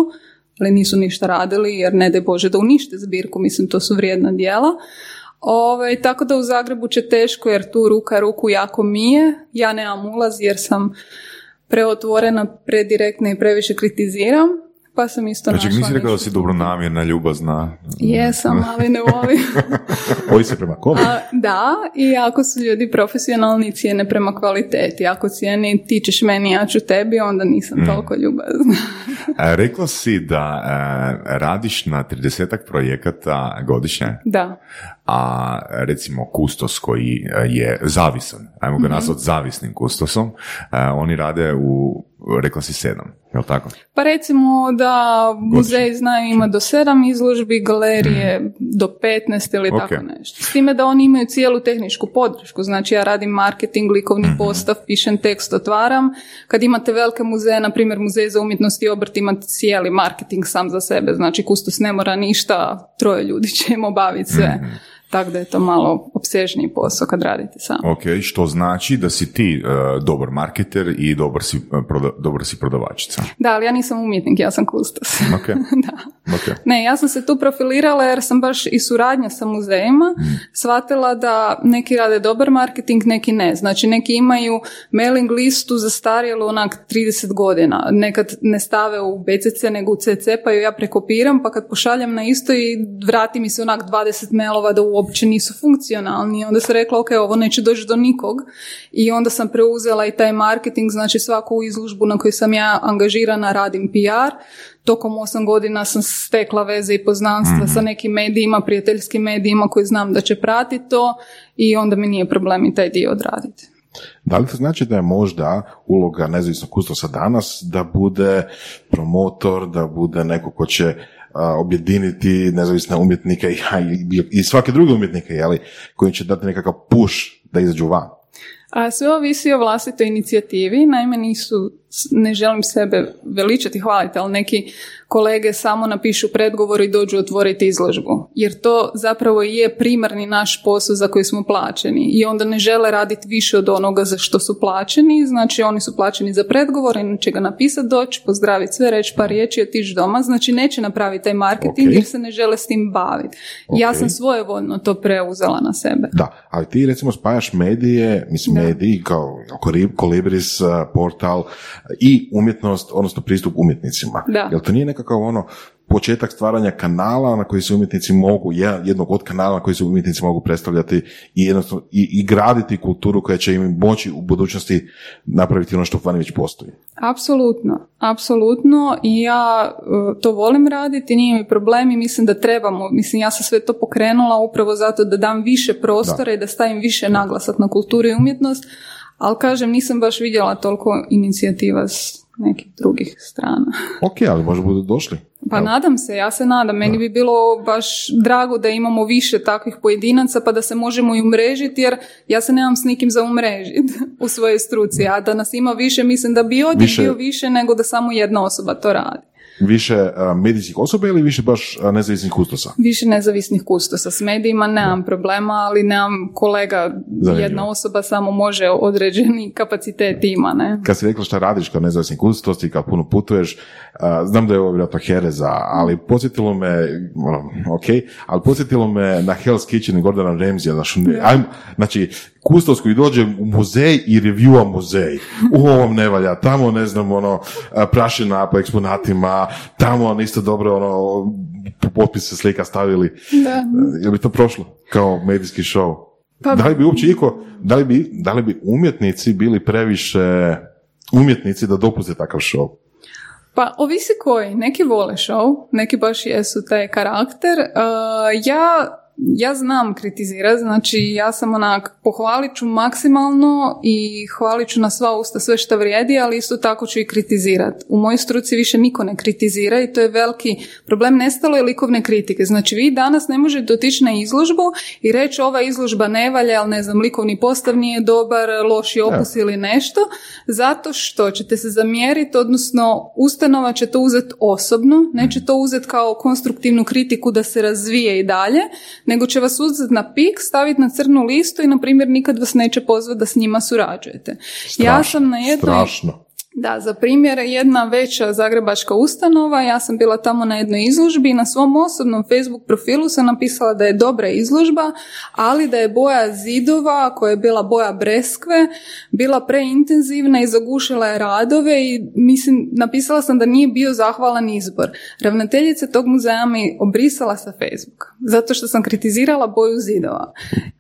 ali nisu ništa radili, jer ne daj Bože da unište zbirku, mislim to su vrijedna dijela. Ove, ovaj, tako da u Zagrebu će teško jer tu ruka ruku jako mije. Ja nemam ulaz jer sam preotvorena, predirektna i previše kritiziram. pa sam isto Znači, našla nisi rekao da si dobronamjerna, ljubazna. Jesam, ali ne volim. Ovi se prema kome? A, da, i ako su ljudi profesionalni, cijene prema kvaliteti. Ako cijeni ti ćeš meni, ja ću tebi, onda Mm. nisam toliko ljubazna. E, Rekla si da e, radiš na 30 projekata godišnje, da. A recimo kustos koji e, je zavisan, ajmo ga Mhm. nazvati zavisnim kustosom, e, oni rade u, rekla si sedam, je li tako? Pa recimo da muzeji znaju ima do sedam izložbi, galerije do 15 ili tako Ok. nešto. S time da oni imaju cijelu tehničku podršku, znači ja radim marketing, likovni postav, pišem tekst, otvaram. Kad imate velike muzeje, na primjer muzej za umjetnost i obrt, imate cijeli marketing sam za sebe, znači kustos ne mora ništa, troje ljudi će im obaviti sve. Tako da je to malo opsežniji posao kad radite sam. Ok, što znači da si ti e, dobar marketer i dobar si, e, proda, dobar si prodavačica. Da, ali ja nisam umjetnik, ja sam kustos. Ok, da. ok. Ne, ja sam se tu profilirala jer sam baš i suradnja sa muzejima shvatila da neki rade dobar marketing, neki ne. Znači neki imaju mailing listu za starjelu onak 30 godina. Nekad ne stave u BCC nego u CC pa ju ja prekopiram pa kad pošaljem na isto i vrati mi se onak 20 mailova da uopće nisu funkcionalni. Onda sam rekla ok, ovo neće doći do nikog i onda sam preuzela i taj marketing, znači svaku izložbu na kojoj sam ja angažirana radim PR tokom osam godina sam stekla veze i poznanstva sa nekim medijima, prijateljskim medijima koji znam da će pratiti to i onda mi nije problem i taj dio odraditi. Da li to znači da je možda uloga nezavisnog kustosa danas da bude promotor, da bude neko ko će objediniti nezavisne umjetnike i, i svake druge umjetnike, jeli, koji će dati nekakav push da izađu van? A sve ovisi o vlastitoj inicijativi, naime nisu, ne želim sebe veličati, hvaliti, ali neki kolege samo napišu predgovor i dođu otvoriti izložbu. Jer to zapravo je primarni naš posao za koji smo plaćeni i onda ne žele raditi više od onoga za što su plaćeni, znači oni su plaćeni za predgovor, inače ga napisati, doći, pozdraviti sve, reći par riječi, otići doma, znači neće napraviti taj marketing Ok. jer se ne žele s tim baviti. Ja Ok. sam svojevoljno to preuzela na sebe. Da, ali ti recimo spajaš medije, mislim Da. mediji kao Koli- Kolibris, a, portal i umjetnost, odnosno pristup umjetnicima. Da. Jel to nije nekakav ono početak stvaranja kanala na koji se umjetnici mogu, jednog od kanala na koji se umjetnici mogu predstavljati i jednostavno i, i graditi kulturu koja će im moći u budućnosti napraviti ono što vani već postoji. Apsolutno, apsolutno i ja e, to volim raditi, nije mi problem i mislim da trebamo, mislim ja sam sve to pokrenula upravo zato da dam više prostora i da stavim više naglasak na kulturu i umjetnost, ali kažem nisam baš vidjela toliko inicijativa s nekih drugih strana. Ok, ali možda budu došli. Pa Evo. nadam se, ja se nadam. Meni bi bilo baš drago da imamo više takvih pojedinaca pa da se možemo i umrežiti jer ja se nemam s nikim za umrežiti u svojoj struci, a da nas ima više mislim da bi odjek Više- bio više nego da samo jedna osoba to radi. Više a, medijskih osoba ili više baš a, nezavisnih kustosa? Više nezavisnih kustosa s medijima nemam problema, ali nemam kolega, Zanimljivo. jedna osoba samo može određeni kapacitet ima, ne? kad si rekla šta radiš kao nezavisni kustos i kad puno putuješ, a, znam da je ovo vjerojatno hereza, ali podsjetilo me, ono, ok, ali podsjetilo me na Hell's Kitchen i Gordona Ramsaya, znaš, ne- ajmo, znači, kustos koji dođe u muzej i reviewa muzej, u ovom ne valja, tamo ne znam, ono, prašina po eksponatima, tamo ono, isto dobro, ono, potpise slika stavili, Da. je bi to prošlo kao medijski show? Pa- da li bi uopće iko, da li bi, da li bi umjetnici bili previše umjetnici da dopuste takav show? Pa ovisi koji, neki vole show, neki baš jesu taj karakter. Uh, ja, ja znam kritizirati, znači ja sam onak, pohvalit ću maksimalno i hvalit ću na sva usta sve što vrijedi, ali isto tako ću i kritizirati. U mojoj struci više niko ne kritizira i to je veliki problem. Nestalo je likovne kritike. Znači vi danas ne možete otići na izložbu i reći ova izložba ne valja, ali ne znam, likovni postav nije dobar, loši opus ili nešto, zato što ćete se zamjeriti, odnosno ustanova će to uzeti osobno, neće to uzeti kao konstruktivnu kritiku da se razvije i dalje, nego će vas uzeti na pik, staviti na crnu listu i, na primjer, nikad vas neće pozvati da s njima surađujete. ja sam na jednoj... Strašno. Da, za primjer jedna veća zagrebačka ustanova, ja sam bila tamo na jednoj izložbi i na svom osobnom Facebook profilu sam napisala da je dobra izložba, ali da je boja zidova koja je bila boja breskve bila preintenzivna i zagušila je radove i mislim napisala sam da nije bio zahvalan izbor. Ravnateljica tog muzeja mi obrisala sa Facebook zato što sam kritizirala boju zidova.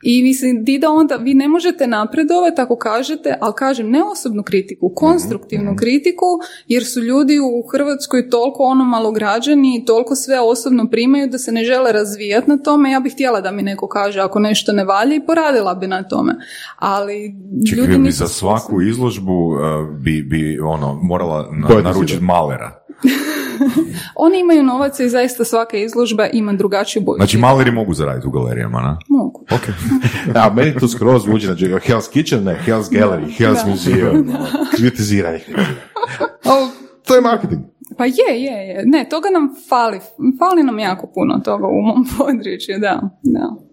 I mislim, di da onda vi ne možete napredovati ako kažete, ali kažem ne osobnu kritiku, konstruktivnu kritiku, jer su ljudi u Hrvatskoj toliko ono malograđani i toliko sve osobno primaju da se ne žele razvijati na tome. Ja bih htjela da mi neko kaže ako nešto ne valja i poradila bi na tome. Ali Čekaj, ljudi bi za svaku izložbu uh, bi, bi ono, morala na- naručiti malera. Oni imaju novaca i zaista svaka izložba ima drugačiju boju. Znači, maleri mogu zaraditi u galerijama, na? Mogu. Ok. A meni to skroz zvuči, znači Hell's Kitchen, ne, Hell's Gallery, Hell's Da. Museum, kritiziranje. Ali to je marketing. Pa je, je, je. Ne, toga nam fali. Fali nam jako puno toga u mom području, da. da.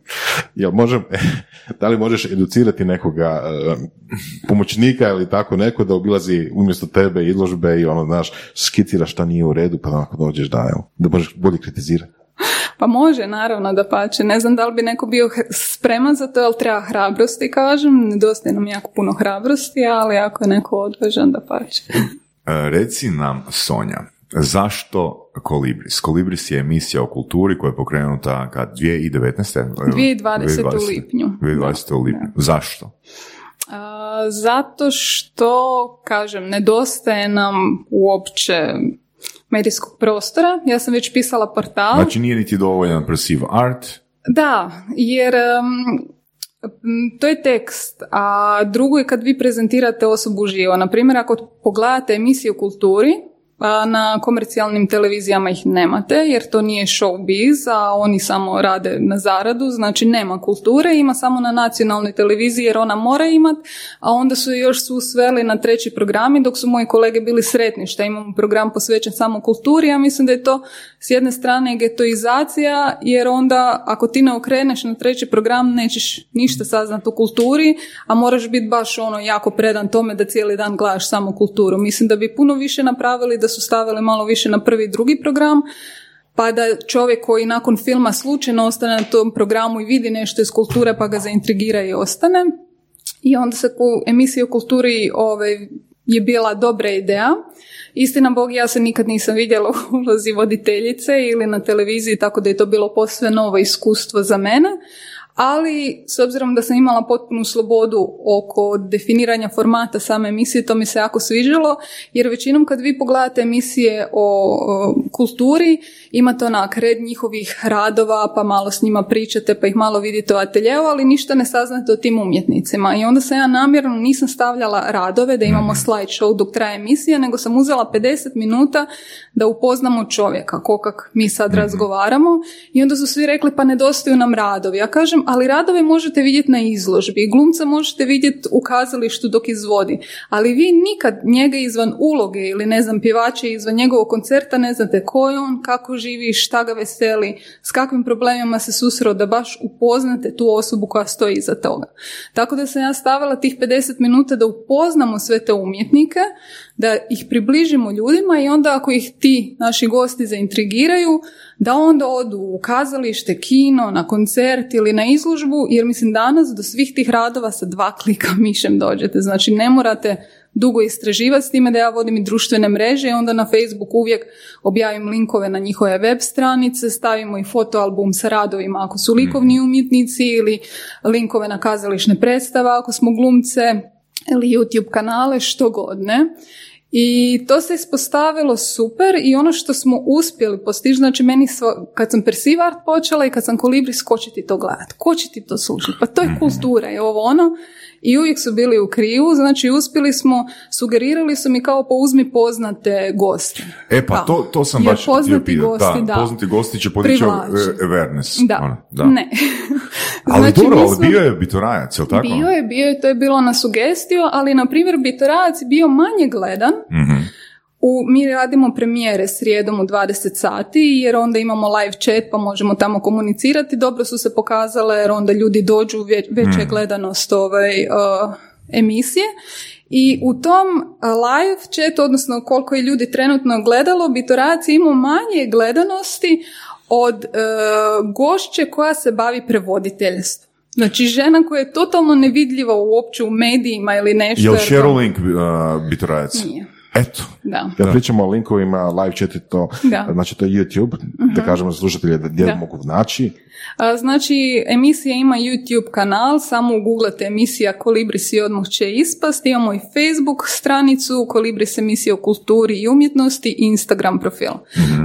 Jel možem, da li možeš educirati nekoga e, pomoćnika ili tako neko da obilazi umjesto tebe izložbe i ono, znaš, skicira šta nije u redu, pa onako dođeš da, evo, da možeš bolje kritizirati. Pa može, naravno, da pače. Ne znam da li bi neko bio spreman za to, ali treba hrabrosti, kažem. Nedostaje nam jako puno hrabrosti, ali ako je neko odvažan, da pače. E, Reci nam, Sonja, zašto Kolibris? Kolibris je emisija o kulturi koja je pokrenuta kad 2019. 2020. u lipnju. 2020. u lipnju. Zašto? A, zato što, kažem, nedostaje nam uopće medijskog prostora. Ja sam već pisala portal. Znači nije niti dovoljan perceive art, Da, jer em, m, to je tekst, a drugo je kad vi prezentirate osobu uživo. Na primjer, ako pogledate emisije o kulturi, na komercijalnim televizijama ih nemate, jer to nije showbiz, a oni samo rade na zaradu, znači nema kulture, ima samo na nacionalnoj televiziji jer ona mora imat, a onda su još su sveli na treći programi, dok su moji kolege bili sretni što imamo program posvećen samo kulturi, ja mislim da je to s jedne strane getoizacija, jer onda ako ti ne okreneš na treći program nećeš ništa saznati o kulturi, a moraš biti baš ono jako predan tome da cijeli dan gledaš samo kulturu. Mislim da bi puno više napravili su stavili malo više na prvi i drugi program, pa da čovjek koji nakon filma slučajno ostane na tom programu i vidi nešto iz kulture pa ga zaintrigira i ostane. I onda se u emisiji o kulturi ovaj, je bila dobra ideja. Istina Bog, ja se nikad nisam vidjela u ulozi voditeljice ili na televiziji, tako da je to bilo posve novo iskustvo za mene. Ali, s obzirom da sam imala potpunu slobodu oko definiranja formata same emisije, to mi se jako sviđalo, jer većinom kad vi pogledate emisije o, kulturi, imate onak red njihovih radova, pa malo s njima pričate, pa ih malo vidite u ateljeu, ali ništa ne saznate o tim umjetnicima. I onda sam ja namjerno nisam stavljala radove da imamo slide show dok traje emisija, nego sam uzela 50 minuta da upoznamo čovjeka, ko kak mi sad razgovaramo. I onda su svi rekli, pa nedostaju nam radovi. Ja kažem, ali radove možete vidjeti na izložbi, glumca možete vidjeti u kazalištu dok izvodi, ali vi nikad njega izvan uloge ili ne znam, pjevače izvan njegovog koncerta ne znate ko je on, kako živi, šta ga veseli, s kakvim problemima se susreo, da baš upoznate tu osobu koja stoji iza toga. Tako da sam ja stavila tih 50 minuta da upoznamo sve te umjetnike, da ih približimo ljudima i onda ako ih ti naši gosti zaintrigiraju, da onda odu u kazalište, kino, na koncert ili na izložbu, jer mislim danas do svih tih radova sa dva klika mišem dođete. Znači ne morate dugo istraživati s time da ja vodim i društvene mreže i onda na Facebook uvijek objavim linkove na njihove web stranice, stavimo i fotoalbum sa radovima ako su likovni umjetnici ili linkove na kazališne predstave ako smo glumce ili YouTube kanale, što god, ne? I to se ispostavilo super i ono što smo uspjeli postići, znači meni sva- kad sam Perceive Art počela i kad sam Kolibri, ko će ti to gledat, ko će ti to slušati, pa to je kultura i ovo ono. I uvijek su bili u krivu, znači uspjeli smo, sugerirali su mi kao pa uzmi poznate goste. E pa Da. to, to sam Jer baš poznati gosti, da, da. poznati gosti će podići e, awareness. Da, Ono, da. ne. Ali Znači, dobro, ali smo- bio je bitorajac, jel tako? Bio je, bio je, to je bilo na sugestiju, ali na primjer Bitorajac bio manje gledan. Mhm. U, mi radimo premijere srijedom u 20 sati jer onda imamo live chat pa možemo tamo komunicirati. Dobro su se pokazale jer onda ljudi dođu, ve- veća je gledanost ovaj, uh, emisije. I u tom a, live chatu, odnosno koliko je ljudi trenutno gledalo, Bitorac je imao manje gledanosti od e, gošće koja se bavi prevoditeljstvom. Znači žena koja je totalno nevidljiva uopće u medijima ili nešto. Jel to- Cheryl Link uh, Bitorajac? Nije. Eto. Da. Kad pričamo o linkovima, live chat je to, Da. znači to je YouTube, da kažemo za slušatelje da gdje Da. mogu naći. A, Znači, emisija ima YouTube kanal, samo ugooglate emisija Kolibris i odmah će ispast. Imamo i Facebook stranicu, Kolibris emisija o kulturi i umjetnosti i Instagram profil.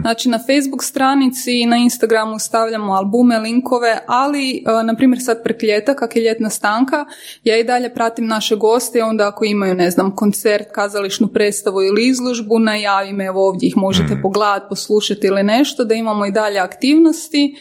Znači, na Facebook stranici i na Instagramu stavljamo albume, linkove, ali, na primjer, sad prek ljeta, kak je ljetna stanka, ja i dalje pratim naše goste i onda ako imaju, ne znam, koncert, kazališnu predstavu ili izložbu, najavim, evo ovdje ih možete pogledati, poslušati ili nešto, da imamo i dalje aktivnosti.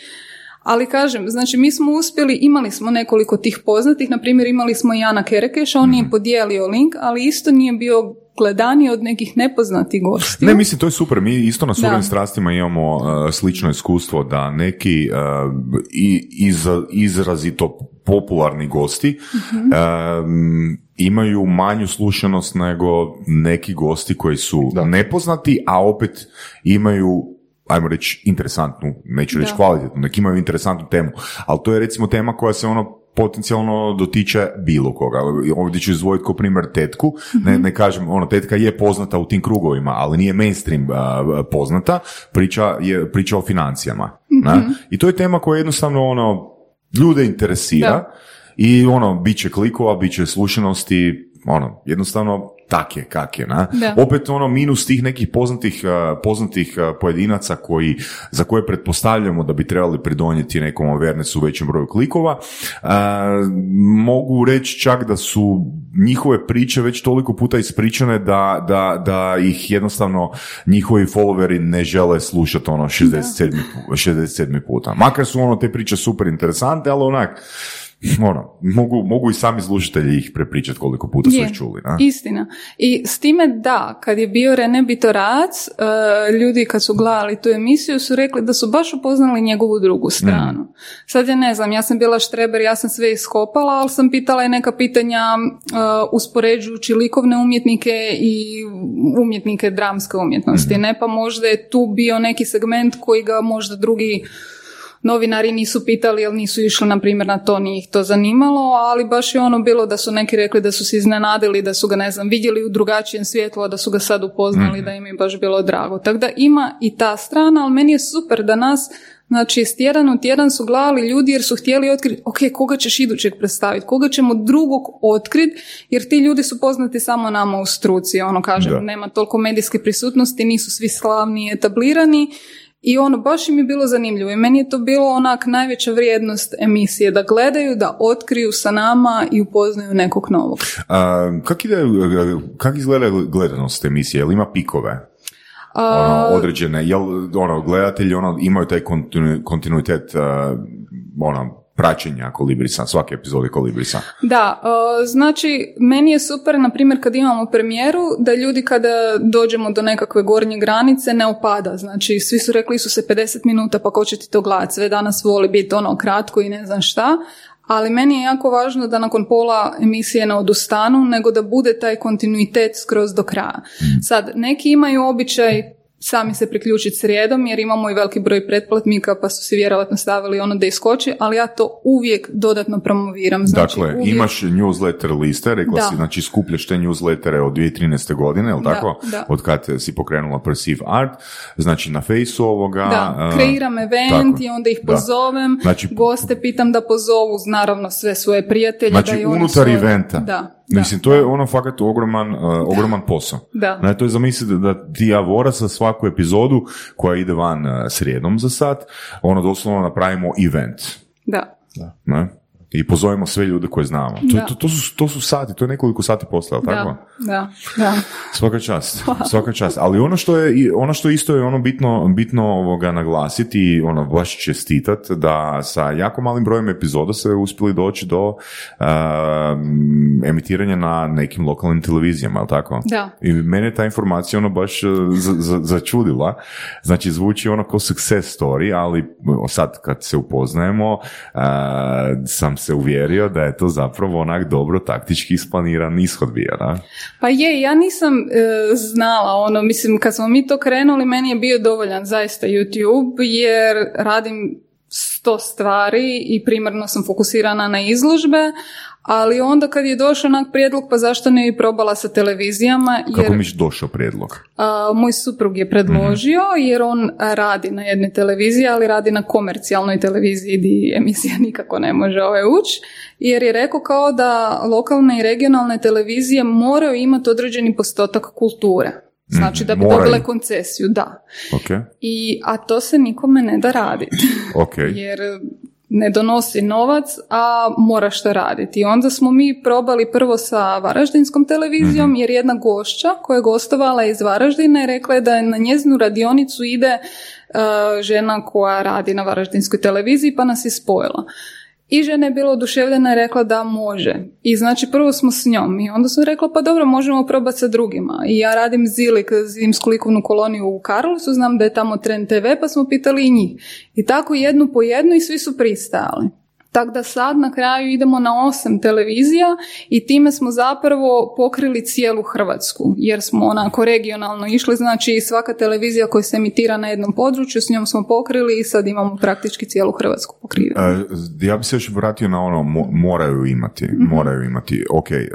Ali kažem, znači mi smo uspjeli, imali smo nekoliko tih poznatih, na primjer imali smo Jana Kerekeša, on je podijelio link, ali isto nije bio gledaniji od nekih nepoznatih gostiju. Ne, mislim, to je super. Mi isto na surovim strastima imamo uh, slično iskustvo da neki uh, i, iz, izrazito popularni gosti um, imaju manju slušanost nego neki gosti koji su Da. nepoznati, a opet imaju ajmo reći, interesantnu, neću reći kvalitetnu, nek imaju interesantnu temu, ali to je recimo tema koja se ono potencijalno dotiče bilo koga. Ovdje ću izvojiti kao primjer tetku, ne, ne kažem, ono, tetka je poznata u tim krugovima, ali nije mainstream a, poznata, priča je priča o financijama. ne? I to je tema koja jednostavno ono, ljude interesira Da. i ono, bit će klikova, bit će slušanosti, ono, jednostavno tak je kak je, na? Da. Opet ono minus tih nekih poznatih, uh, poznatih uh, pojedinaca koji, za koje pretpostavljamo da bi trebali pridonijeti nekom awarenessu većem broju klikova, uh, mogu reći čak da su njihove priče već toliko puta ispričane da, da, da ih jednostavno njihovi followeri ne žele slušati ono 67. pu- 67. puta. Makar su ono te priče super interesante, ali onak, ono, mogu, mogu i sami slušatelji ih prepričati koliko puta su ih čuli. Na? Istina. I s time da, kad je bio Rene Bitorac, e, ljudi kad su gledali tu emisiju su rekli da su baš upoznali njegovu drugu stranu. Sad ja ne znam, ja sam bila štreber, ja sam sve iskopala, ali sam pitala i neka pitanja e, uspoređujući likovne umjetnike i umjetnike dramske umjetnosti. Ne pa možda je tu bio neki segment koji ga možda drugi novinari nisu pitali jer nisu išli na primjer na to, nije ih to zanimalo, ali baš je ono bilo da su neki rekli da su se iznenadili, da su ga ne znam vidjeli u drugačijem svjetlu, a da su ga sad upoznali, da im je baš bilo drago. Tako da ima i ta strana, ali meni je super da nas Znači, s tjedan u tjedan su gledali ljudi jer su htjeli otkriti, ok, koga ćeš idućeg predstaviti, koga ćemo drugog otkriti, jer ti ljudi su poznati samo nama u struci, ono kažem, Da. nema toliko medijske prisutnosti, nisu svi slavni i etablirani i ono, baš im je bilo zanimljivo i meni je to bilo onak najveća vrijednost emisije, da gledaju, da otkriju sa nama i upoznaju nekog novog. A, kak, ide, kak izgleda gledanost emisije? Jel ima pikove? A, Ono, određene, jel ono, gledatelji ono, imaju taj kontinu- kontinuitet a, ono, praćenja Kolibrisa, svake epizode Kolibrisa? Da, e, znači meni je super, na primjer kad imamo premijeru, da ljudi kada dođemo do nekakve gornje granice ne opada, znači svi su rekli su se 50 minuta pa ko će ti to gledati, sve danas voli biti ono kratko i ne znam šta, ali meni je jako važno da nakon pola emisije ne odustanu, nego da bude taj kontinuitet skroz do kraja. Sad, neki imaju običaj sami se priključiti srijedom jer imamo i veliki broj pretplatnika pa su si vjerojatno stavili ono da iskoči, ali ja to uvijek dodatno promoviram. Znači, dakle, uvijek- imaš newsletter liste, rekla Da. si, znači skupljaš te newslettere od 2013. godine, jel tako? da. Od kad si pokrenula Perceive Art, znači na fejsu ovoga. Da, kreiram event tako. i onda ih pozovem, Znači- goste pitam da pozovu naravno sve svoje prijatelje. Znači, da i unutar svoje- eventa. Da, Mislim, to je ono fakat ogroman, uh, ogroman posao. Da. Znači, to je zamisliti da ti Avora sa svaku epizodu koja ide van uh, srijedom za sat, ono doslovno napravimo event. da. Ne? I pozovemo sve ljude koje znamo. To, to, to, su, to su sati, to je nekoliko sati posla, tako? Da, da. Svaka čast, svaka čast. Ali ono što je, ono što isto je ono bitno, bitno ovoga naglasiti i ono baš čestitat da sa jako malim brojem epizoda se uspjeli doći do um, emitiranja na nekim lokalnim televizijama, jel tako? Da. I mene je ta informacija ono baš uh, za- za- začudila. Znači zvuči ono kao success story, ali uh, sad kad se upoznajemo uh, sam se uvjerio da je to zapravo onak dobro taktički isplaniran ishod bio, da? Pa je, ja nisam e, znala ono, mislim kad smo mi to krenuli meni je bio dovoljan zaista YouTube jer radim sto stvari i primarno sam fokusirana na izložbe, ali onda kad je došao onak prijedlog, pa zašto ne bi probala sa televizijama? Jer, Kako mi je došao prijedlog? a, moj suprug je predložio, jer on radi na jednoj televiziji, ali radi na komercijalnoj televiziji gdje emisija nikako ne može ovaj ući, jer je rekao kao da lokalne i regionalne televizije moraju imati određeni postotak kulture. Znači da bi moraju. dobile koncesiju, da. Ok, I, a to se nikome ne da raditi. ok. jer ne donosi novac, a mora što raditi. I onda smo mi probali prvo sa Varaždinskom televizijom, jer jedna gošća koja je gostovala iz Varaždina i rekla je da je na njezinu radionicu ide e, žena koja radi na Varaždinskoj televiziji, pa nas je spojila. I žena je bila oduševljena i rekla da može. I znači prvo smo s njom i onda sam rekla pa dobro možemo probati sa drugima. I ja radim Zilik, zimsku likovnu koloniju u Karlovcu, znam da je tamo Trend TV pa smo pitali i njih. I tako jednu po jednu i svi su pristajali. Tako da sad na kraju idemo na osam televizija i time smo zapravo pokrili cijelu Hrvatsku, jer smo onako regionalno išli, znači svaka televizija koja se emitira na jednom području, s njom smo pokrili i sad imamo praktički cijelu Hrvatsku pokrivenu. E, ja bi se još vratio na ono, mo- moraju imati, Mhm. moraju imati, ok, e,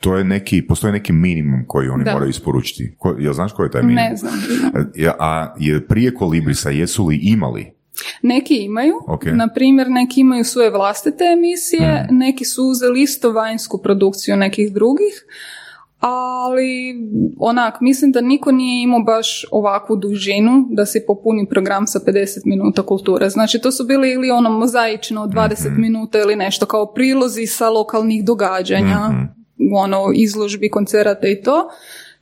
to je neki, postoji neki minimum koji oni Da. moraju isporučiti. Ko, jel znaš koji je taj minimum? Ne znam. E, A je prije Kolibrisa jesu li imali? Neki imaju, Ok. na primjer neki imaju svoje vlastite emisije, Mhm. neki su uzeli isto vanjsku produkciju nekih drugih, ali onak, mislim da niko nije imao baš ovakvu dužinu da se popuni program sa 50 minuta kulture. Znači to su bili ili ono mozaično od 20 Mhm. minuta ili nešto kao prilozi sa lokalnih događanja, Mhm. ono izložbi, koncerata i to.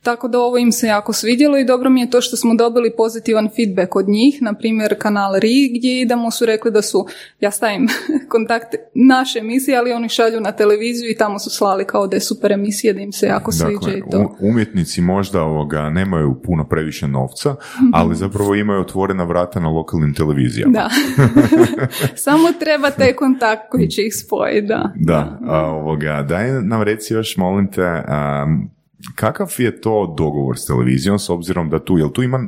Tako da ovo im se jako svidjelo i dobro mi je to što smo dobili pozitivan feedback od njih, na primjer kanal RI gdje idemo su rekli da su, ja stavim kontakt naše emisije, ali oni šalju na televiziju i tamo su slali kao da je super emisija, da im se jako sviđa Dakle, i to. umjetnici možda ovoga nemaju puno previše novca, ali zapravo imaju otvorena vrata na lokalnim televizijama. Da. Samo treba taj kontakt koji će ih spojiti, da. Da, ovoga, daj nam reci još, molim te, a, kakav je to dogovor s televizijom s obzirom da tu, jel tu ima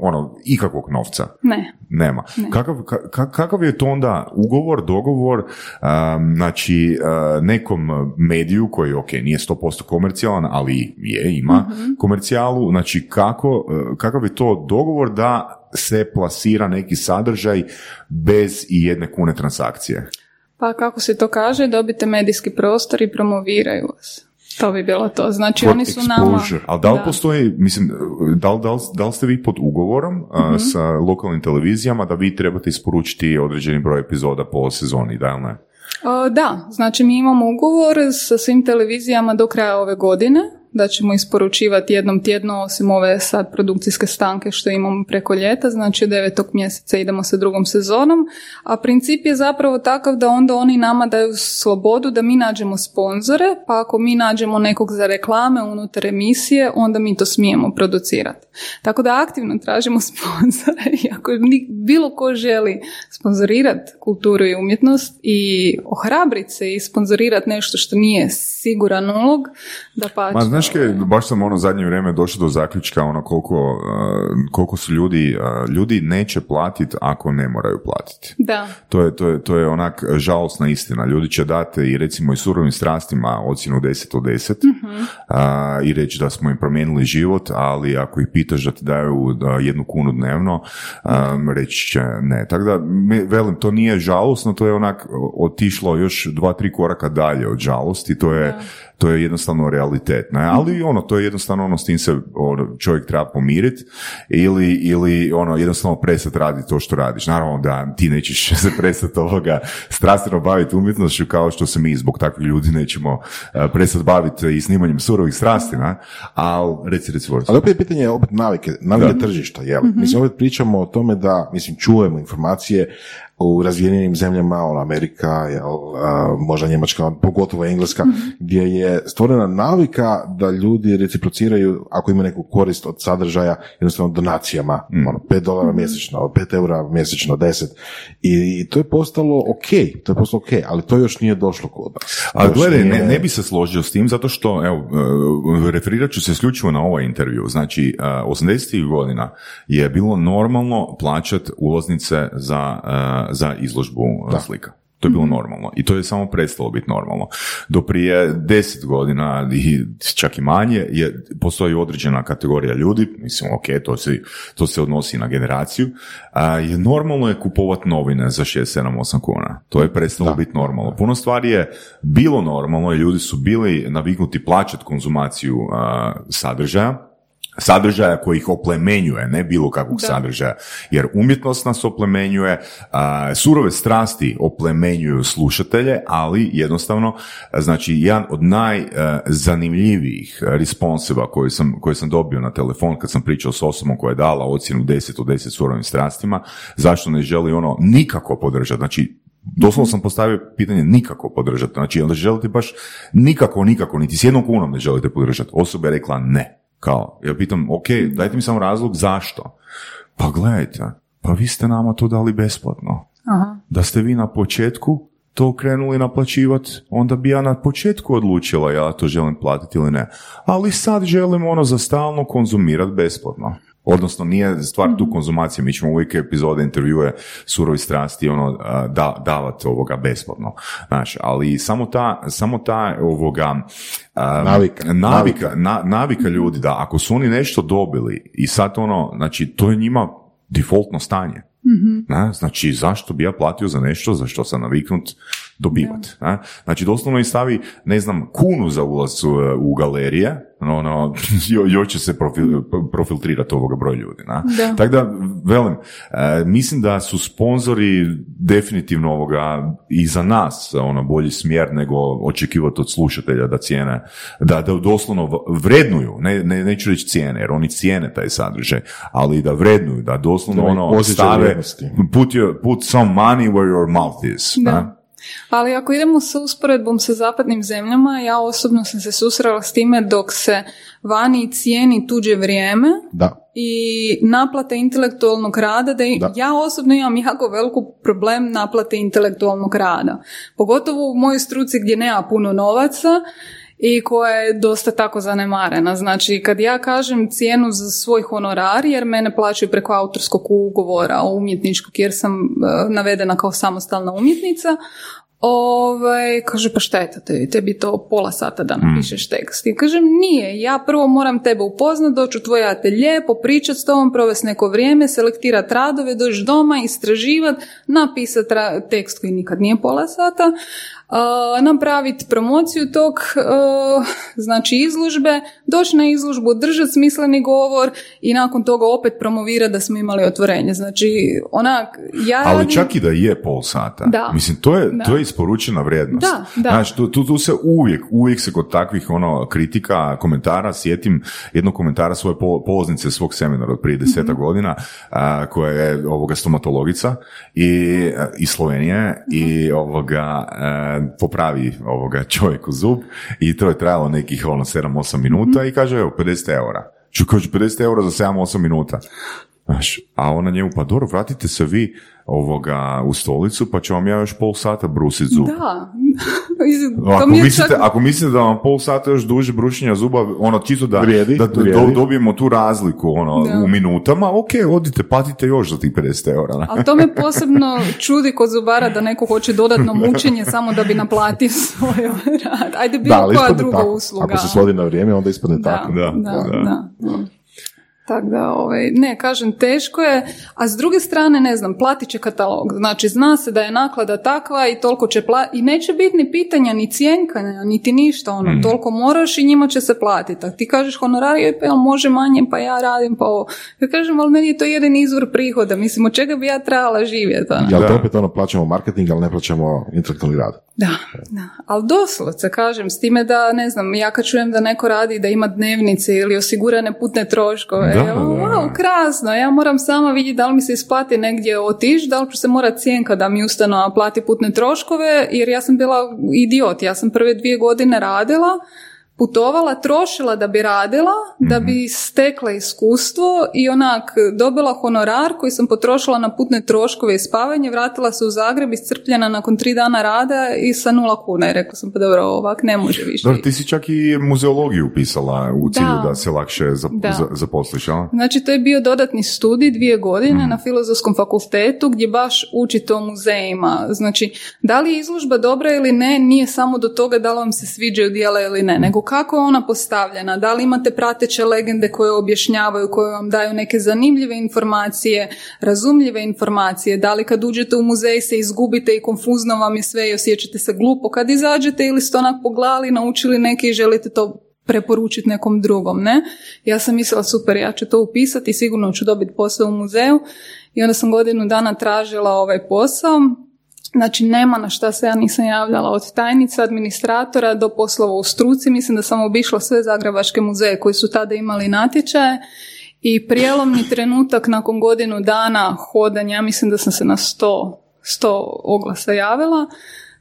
ono, ikakvog novca? Ne. Nema. Kakav, ka- ka- kakav je to onda ugovor, dogovor, um, znači uh, nekom mediju koji, ok, nije 100% komercijalan, ali je, ima komercijalu, znači kako, uh, kakav je to dogovor da se plasira neki sadržaj bez i jedne kune transakcije? Pa kako se to kaže, dobite medijski prostor i promoviraju vas. To bi bilo to. Znači oni su nama... exposure. Ali da li Da. postoji, mislim, da li, da, li, da li ste vi pod ugovorom a, Mhm. sa lokalnim televizijama da vi trebate isporučiti određeni broj epizoda po sezoni, da ili ne? O, Da, znači mi imamo ugovor sa svim televizijama do kraja ove godine, da ćemo isporučivati jednom tjedno, osim ove sad produkcijske stanke što imamo preko ljeta, znači od mjeseca idemo sa drugom sezonom, a princip je zapravo takav da onda oni nama daju slobodu da mi nađemo sponzore, pa ako mi nađemo nekog za reklame unutar emisije, onda mi to smijemo producirati. Tako da aktivno tražimo sponzore i ako bilo ko želi sponzorirati kulturu i umjetnost i ohrabriti se i sponzorirati nešto što nije siguran ulog, da pa... Znaš kaj, baš sam ono zadnje vrijeme došao do zaključka ono koliko, uh, koliko su ljudi, uh, ljudi neće platiti ako ne moraju platiti. Da, To je, to, je, to je onak žalosna istina. Ljudi će dati i recimo i surovim strastima ocjenu 10 od 10 a, i reći da smo im promijenili život, ali ako ih pitaš da ti daju da, jednu kunu dnevno, um, reći će ne. Tako da, me- velim, to nije žalosno, to je onak otišlo još dva, tri koraka dalje od žalosti, to je, to je jednostavno realitet. Ne? Ali ono, to je jednostavno ono s tim se ono, čovjek treba pomiriti ili, ili ono, jednostavno prestati raditi to što radiš. Naravno da ti nećeš se prestati ovoga strastveno baviti umjetnošću kao što se mi zbog takvih ljudi nećemo uh, prestati baviti i snimanjem surovih strasti, ne? ali reci, reci. Ali opet je pitanje opet navike, navike Da. tržišta, jel? Mislim, opet pričamo o tome da, mislim, čujemo informacije u razvijenim zemljama, ono Amerika, jel, a, možda Njemačka, pogotovo Engleska, gdje je stvorena navika da ljudi reciprociraju ako imaju neku korist od sadržaja, jednostavno donacijama, ono, 5 dolara mjesečno, 5 eura mjesečno, 10. I, i to je postalo ok, to je postalo ok, ali to još nije došlo kod nas. Ali Još gledaj, ne, nije- ne bi se složio s tim zato što, evo, e, referirat ću se isključivo na ovaj intervju. Znači, e, 80. godina je bilo normalno plaćat ulaznice za, e, za izložbu e, slika. To je bilo normalno i to je samo prestalo biti normalno. Do prije deset godina i čak i manje je, postoji određena kategorija ljudi, mislim ok, to se, to se odnosi na generaciju, a, je normalno je kupovati novine za 6, 7, 8 kuna. To je prestalo biti normalno. Puno stvari je bilo normalno i ljudi su bili naviknuti plaćati konzumaciju a, sadržaja, sadržaja koji ih oplemenjuje, ne bilo kakvog sadržaja, jer umjetnost nas oplemenjuje, a, surove strasti oplemenjuju slušatelje, ali jednostavno, a, znači, jedan od najzanimljivijih responsiva koji sam, koji sam dobio na telefon kad sam pričao s osobom koja je dala ocjenu 10 od 10 surovim strastima, zašto ne želi ono nikako podržati, znači, Doslovno sam postavio pitanje nikako podržati. Znači, onda želite baš nikako, nikako, niti s jednom kunom ne želite podržati. Osoba je rekla ne. Kao, ja pitam, ok, dajte mi samo razlog zašto. Pa gledajte, pa vi ste nama to dali besplatno. Aha. Da ste vi na početku to krenuli naplaćivati, onda bi ja na početku odlučila ja to želim platiti ili ne. Ali sad želim ono za stalno konzumirati besplatno. Odnosno, nije stvar tu konzumacije, mi ćemo uvijek epizode, intervjue, surovi strasti, ono, da, davati ovoga besplatno. Znaš, ali samo ta, samo ta ovoga, Navika. navika, na- navika ljudi, da ako su oni nešto dobili i sad ono, znači, to je njima defaultno stanje. Ne? Znači, zašto bi ja platio za nešto za što sam naviknut dobivat? ne? Znači, doslovno i stavi, ne znam, kunu za ulaz u, u galerije, no, jo- još će se profil, profiltrirati ovoga broj ljudi. ne? Da. Tako da, velim, e, mislim da su sponzori definitivno ovoga i za nas ono bolji smjer nego očekivati od slušatelja da cijene, da, da doslovno vrednuju, ne, ne, neću reći cijene, jer oni cijene taj sadržaj, ali da vrednuju, da doslovno Da ono stave, put, your, put some money where your mouth is. Da. ne? Ali ako idemo sa usporedbom sa zapadnim zemljama, ja osobno sam se susrela s time dok se vani cijeni tuđe vrijeme Da. i naplata intelektualnog rada, da, Da. ja osobno imam jako veliku problem naplate intelektualnog rada. Pogotovo u mojoj struci gdje nema puno novaca i koja je dosta tako zanemarena. Znači, kad ja kažem cijenu za svoj honorar, jer mene plaćaju preko autorskog ugovora umjetničkog, jer sam e, navedena kao samostalna umjetnica, Ovaj, kaže, pa šta je to tebi? Tebi to pola sata da napišeš tekst. I kažem, nije. Ja prvo moram tebe upoznat, doći u tvoj atelje, popričat s tobom, provesti neko vrijeme, selektirat radove, doći doma, istraživat, napisat ra- tekst koji nikad nije pola sata, napraviti promociju tog, znači izložbe, doći na izložbu, držati smisleni govor i nakon toga opet promovirati da smo imali otvorenje. Znači, onak, ja Ali radim- čak i da je pol sata. Da. Mislim, to je, Da. to je isporučena vrijednost. Da, da. Znači, tu, tu, tu se uvijek, uvijek se kod takvih ono kritika, komentara, sjetim jednog komentara svoje pol- polaznice svog seminara od prije deseta Mhm. godina, a, koja je ovoga stomatologica i, iz Slovenije i ovoga a, popravi ovoga čovjeku zub i to je trajalo nekih ono 7-8 minuta i kaže evo 50 eura. Ču kaže 50 eura za 7-8 minuta. Znaš, a ona njemu, pa dobro, vratite se vi ovoga u stolicu, pa ću vam ja još pol sata brusit zub. Da. Ako mi je mislite, čak- ako mislite da vam pol sata još duže brušenja zuba, ono čisto da, Vrijedi, da do- vrijedi. dobijemo tu razliku ono, Da. u minutama, ok, odite, platite još za tih 50 eura. Ali to me posebno čudi kod zubara da neko hoće dodatno mučenje samo da bi naplatio svoj rad. Ajde bilo Da, koja druga tako. usluga. Ako se svodi na vrijeme, onda ispadne da, tako. Da, da, da. da. Tako da, ovaj, ne, kažem, teško je, a s druge strane, ne znam, platit će katalog. Znači, zna se da je naklada takva i toliko će platiti, i neće biti ni pitanja, ni cijenkanja, niti ništa, ono, Mhm. toliko moraš i njima će se platiti. A ti kažeš honorar, joj, pa jel može manje, pa ja radim, pa ovo. Ja kažem, ali meni je to jedan izvor prihoda, mislim, od čega bi ja trebala živjeti, ono? Jel to Da. opet ono plaćamo marketing, ali ne plaćamo intelektualni rad? Da, da. Ali doslovce, kažem, s time da, ne znam, ja kad čujem da neko radi da ima dnevnice ili osigurane putne troškove, Da, evo, da. wow, krasno, ja moram sama vidjeti da li mi se isplati negdje otići, da li ću se morat cijenka da mi ustanova plati putne troškove, jer ja sam bila idiot, ja sam prve dvije godine radila, putovala, trošila da bi radila, da bi stekla iskustvo i onak dobila honorar koji sam potrošila na putne troškove i spavanje, vratila se u Zagreb iscrpljena nakon tri dana rada i sa nula kuna i rekla sam pa dobro ovak ne može više. Dobro, ti si čak i muzeologiju upisala u cilju da, Da. se lakše zap- Da. za- zaposliš, a? Znači, to je bio dodatni studij dvije godine na filozofskom fakultetu gdje baš učite o muzejima. Znači, da li je izložba dobra ili ne, nije samo do toga da li vam se sviđaju dijela ili ne, nego kako je ona postavljena, da li imate prateće legende koje objašnjavaju, koje vam daju neke zanimljive informacije, razumljive informacije, da li kad uđete u muzej se izgubite i konfuzno vam je sve i osjećate se glupo kad izađete ili ste onak pogledali, naučili neke i želite to preporučiti nekom drugom, ne? Ja sam mislila, super, ja ću to upisati sigurno ću dobiti posao u muzeju i onda sam godinu dana tražila ovaj posao. Znači, nema na šta se ja nisam javljala od tajnica, administratora do poslova u struci. Mislim da sam obišla sve zagrebačke muzeje koji su tada imali natječaje i prijelomni trenutak nakon godinu dana hodanja, ja mislim da sam se na 100, 100 oglasa javila,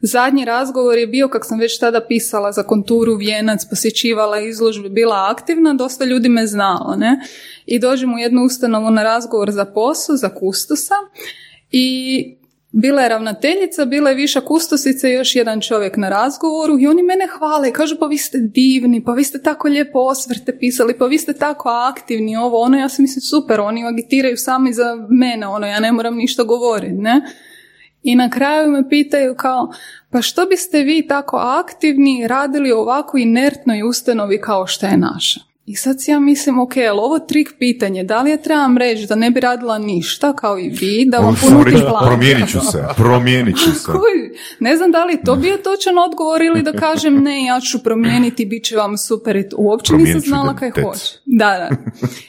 Zadnji razgovor je bio kak sam već tada pisala za konturu Vijenac, posjećivala izložbe, bila aktivna, dosta ljudi me znalo, ne? I dođem u jednu ustanovu na razgovor za posao, za kustosa i bila je ravnateljica, bila je viša kustosica i još jedan čovjek na razgovoru i oni mene hvale kažu pa vi ste divni, pa vi ste tako lijepo osvrte pisali, pa vi ste tako aktivni, ovo, ono, ja sam mislim super, oni agitiraju sami za mene, ono, ja ne moram ništa govoriti, ne? I na kraju me pitaju kao, pa što biste vi tako aktivni radili ovako inertnoj ustanovi kao što je naša? I sad si ja mislim, ok, ali ovo trik pitanje, da li ja trebam reći da ne bi radila ništa kao i vi, da vam ponudim reći, plan? promijenit ću se, promijenit ću se. Ne znam da li to bio točan odgovor ili da kažem ne, ja ću promijeniti, bit će vam super. Uopće nisam znala kaj hoće. Da, da.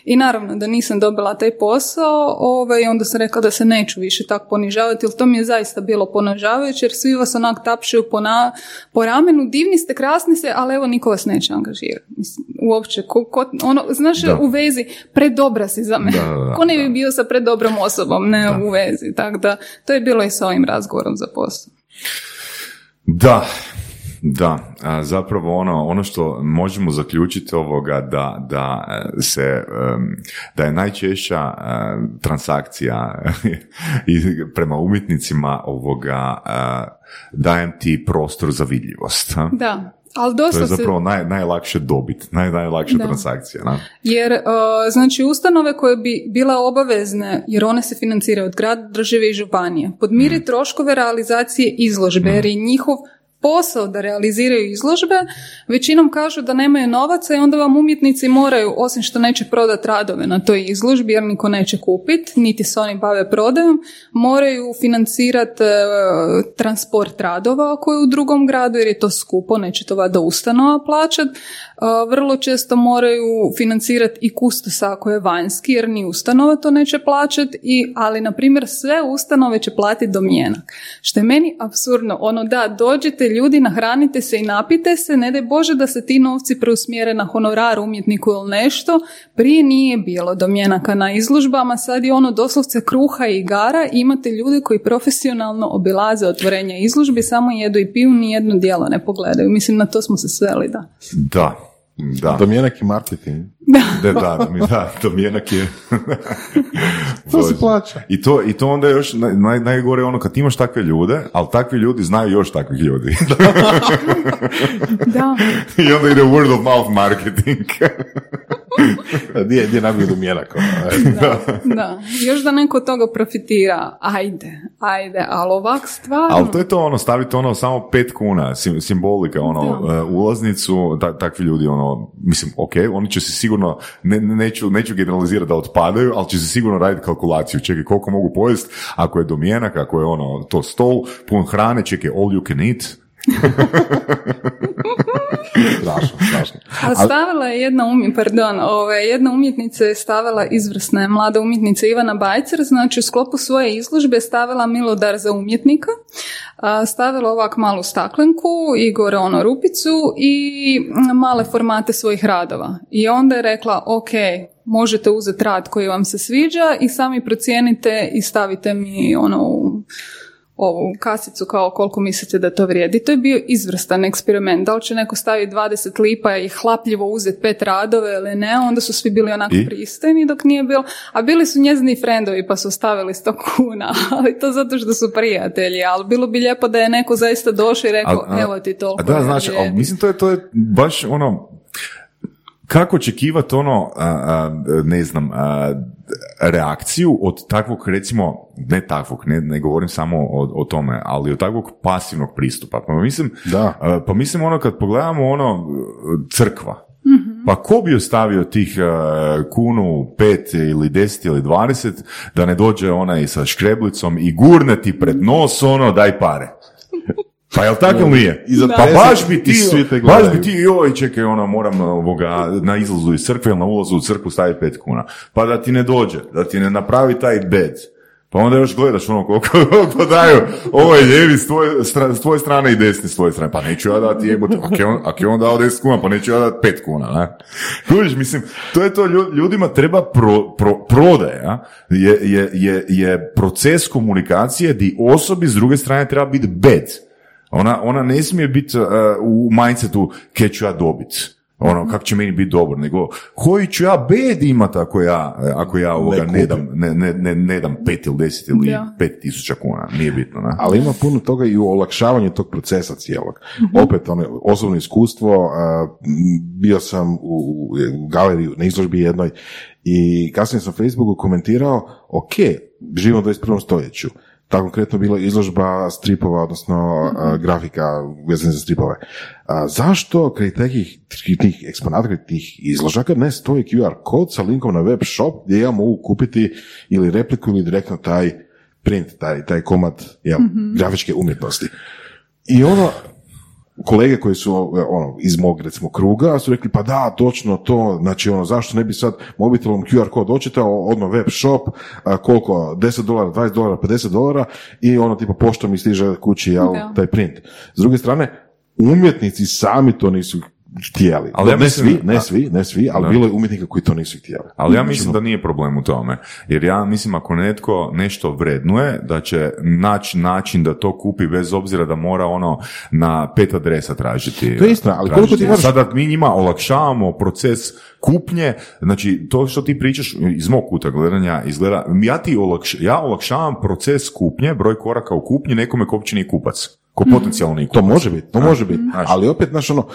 I naravno da nisam dobila taj posao, ovaj, onda sam rekla da se neću više tako ponižavati, jer to mi je zaista bilo ponižavajuće, jer svi vas onak tapšaju po, na, po ramenu, divni ste, krasni ste, ali evo niko vas neće angažirati. Mislim, uopće, ko, ko- ono, znaš, Da. u vezi, predobra si za mene. Da, da, da, ko ne bi da. bio sa predobrom osobom, ne u vezi. Tako da, to je bilo i sa ovim razgovorom za posao. Da, da, a, zapravo ono, ono što možemo zaključiti ovoga da, da e, se, da je najčešća e, transakcija i prema umjetnicima ovoga e, dajem ti prostor za vidljivost. Da, ali To dosta je se... zapravo naj, najlakše dobit, naj, najlakša Da. transakcija. na? Jer, uh, znači, ustanove koje bi bile obavezne, jer one se financiraju od grada, države i županije, podmiri Mm. troškove realizacije izložbe, jer je njihov posao da realiziraju izložbe, većinom kažu da nemaju novaca i onda vam umjetnici moraju, osim što neće prodati radove na toj izložbi, jer niko neće kupiti, niti se oni bave prodajom, moraju financirati transport radova ako je u drugom gradu, jer je to skupo, neće to vada ustanova plaćati. Vrlo često moraju financirati i kustosa ako je vanjski, jer ni ustanova to neće plaćati, i, ali na primjer sve ustanove će platiti domjenak. Što je meni absurdno, ono da, dođite ljudi, nahranite se i napite se, ne daj Bože da se ti novci preusmjere na honorar umjetniku ili nešto, prije nije bilo domjenaka na izložbama, sad je ono doslovce kruha i igara, imate ljude koji profesionalno obilaze otvorenja izložbi, samo jedu i piju, ni jedno dijelo ne pogledaju. Mislim, na to smo se sveli, da. Da, da. Domjenak i marketing. Da, da, da, mi- da, domjenak je... To se plaća. I to, I to onda još naj, naj- najgore je ono kad imaš takve ljude, ali takvi ljudi znaju još takvih ljudi. Da, I onda ide word of mouth marketing. Gdje, gdje nabiju ono, e. da. Još da neko toga profitira, ajde, ajde, ali ovak stvarno... ali to je to ono, stavite ono samo pet kuna, sim, simbolika, ono, Da. e, ulaznicu, ta- takvi ljudi, ono, mislim, ok, oni će se sigurno, ne, ne- neću, neću generalizirati da otpadaju, ali će se sigurno raditi kalkulaciju, čekaj, koliko mogu pojesti, ako je domjenak, ako je ono, to stol, pun hrane, čekaj, all you can eat, strašno, strašno. A stavila je jedna umjetnica, pardon, ove, jedna umjetnica je stavila izvrsna je mlada umjetnica Ivana Bajcer, znači u sklopu svoje izložbe stavila Milodar za umjetnika, stavila ovak malu staklenku i gore ono rupicu i male formate svojih radova. I onda je rekla, ok, možete uzeti rad koji vam se sviđa i sami procijenite i stavite mi ono u ovu kasicu kao koliko mislite da to vrijedi. To je bio izvrstan eksperiment. Da li će neko staviti 20 lipa i hlapljivo uzeti pet radove ili ne, onda su svi bili onako I? pristojni dok nije bilo. A bili su njezini frendovi pa su stavili 100 kuna, ali to zato što su prijatelji. Ali bilo bi lijepo da je neko zaista došao i rekao, A- a- evo ti toliko. A da, znaš, ali vrijedim. mislim to je, to je baš ono, kako očekivati ono, a, a, ne znam, a, reakciju od takvog, recimo, ne takvog, ne, ne govorim samo o, o tome, ali od takvog pasivnog pristupa. Pa mislim, Da. a, pa mislim ono kad pogledamo ono crkva, Mhm. pa ko bi ostavio tih kunu, pet ili deset ili dvadeset, da ne dođe onaj sa škreblicom i gurne ti pred nos ono, daj pare. Pa jel tako ili nije? I za Pa 50 baš bi ti, baš bi ti, joj, čekaj, ono, moram ovoga, na izlazu iz crkve ili na ulazu u crkvu staviti pet kuna. Pa da ti ne dođe, da ti ne napravi taj bed. Pa onda još gledaš ono koliko, koliko daju ovoj ljevi s tvoje, stra- s tvoje strane i desni s tvoje strane. Pa neću ja dati jebote, ako je on, ako je on dao 10 kuna, pa neću ja dati 5 kuna, ne? Kužiš, mislim, to je to, lju- ljudima treba pro, pro, prodaja, je, je, je, je proces komunikacije di osobi s druge strane treba biti bed. Ona, ona ne smije biti uh, u mindsetu kaj ću ja dobit. Ono, kako će meni biti dobro, nego koji ću ja bed imat ako ja, ako ja ovoga Ne dam, ne, ne, ne, ne dam pet ili deset ili Da. pet tisuća kuna, nije bitno, ne? Ali ima puno toga i u olakšavanju tog procesa cijelog. Opet, ono, osobno iskustvo, m, bio sam u, u galeriji, na izložbi jednoj i kasnije sam na Facebooku komentirao, ok, živimo u 21. stoljeću. Ta konkretno bila izložba stripova, odnosno a, grafika vezane za stripove. A, zašto kraj takih tih eksponata, kraj tih izložaka ne stoji QR kod sa linkom na web shop gdje ja mogu kupiti ili repliku ili direktno taj print, taj, taj komad jel, grafičke umjetnosti. I ono, kolege koji su ono, iz mog recimo kruga su rekli pa da, točno to, znači ono, zašto ne bi sad mobitelom QR kod očitao, odmah web shop, a, koliko, 10 dolara, 20 dolara, 50 dolara i ono tipa poštom mi stiže kući jel, taj print. S druge strane, umjetnici sami to nisu htjeli. Ali ja ne mislim- svi, ne svi, ne svi, ali Da. bilo je umjetnika koji to nisu htjeli. Ali ja mislim da nije problem u tome. Jer ja mislim ako netko nešto vrednuje, da će naći način da to kupi bez obzira da mora ono na pet adresa tražiti. To je istina, ali koliko ti moraš- Sada mi njima olakšavamo proces kupnje, znači to što ti pričaš iz mog kuta gledanja izgleda, ja ti olakš, ja olakšavam proces kupnje, broj koraka u kupnji nekome ko uopće nije kupac. Ko potencijalni kupac. To može biti, to može biti. Ali opet, znaš, ono,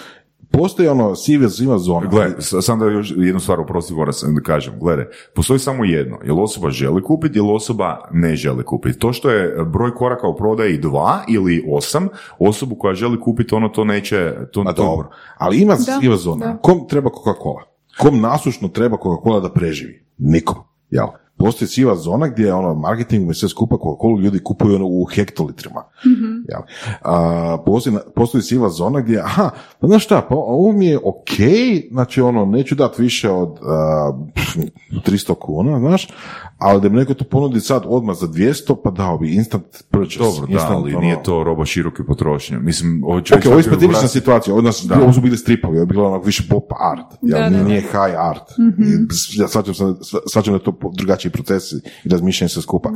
postoji ono siva ziva zona. Gle, sam da još jednu stvar oprosti moram sam da kažem, gledaj, postoji samo jedno, jel osoba želi kupiti ili osoba ne želi kupiti. To što je broj koraka u prodaji dva ili osam, osobu koja želi kupiti ono to neće, to, to- dobro, ali ima Da, siva zona. da. Kom treba Coca-Cola? Kom nasušno treba Coca-Cola da preživi? Nikom. Jel? Postoji siva zona gdje ono marketing i sve skupa Coca-Cola ljudi kupuju ono u hektolitrima. Jel? A, postoji, postoji siva zona gdje, aha, pa znaš šta, pa ovo mi je ok, znači ono, neću dati više od a, pff, 300 kuna, znaš, ali da mi neko to ponudi sad odmah za 200, pa dao bi instant purchase. Dobro, da, instant, ali ono- nije to roba široke potrošnje. Mislim, ovo Ok, ovo je specifična situacija, ovo, nas, ovo su bili stripovi, ovo je bilo onako više pop art, jel, Da, nije, da, da. high art. I Ja shvaćam, sam- shvaćam da to po- drugačiji procesi i razmišljanje sve skupa.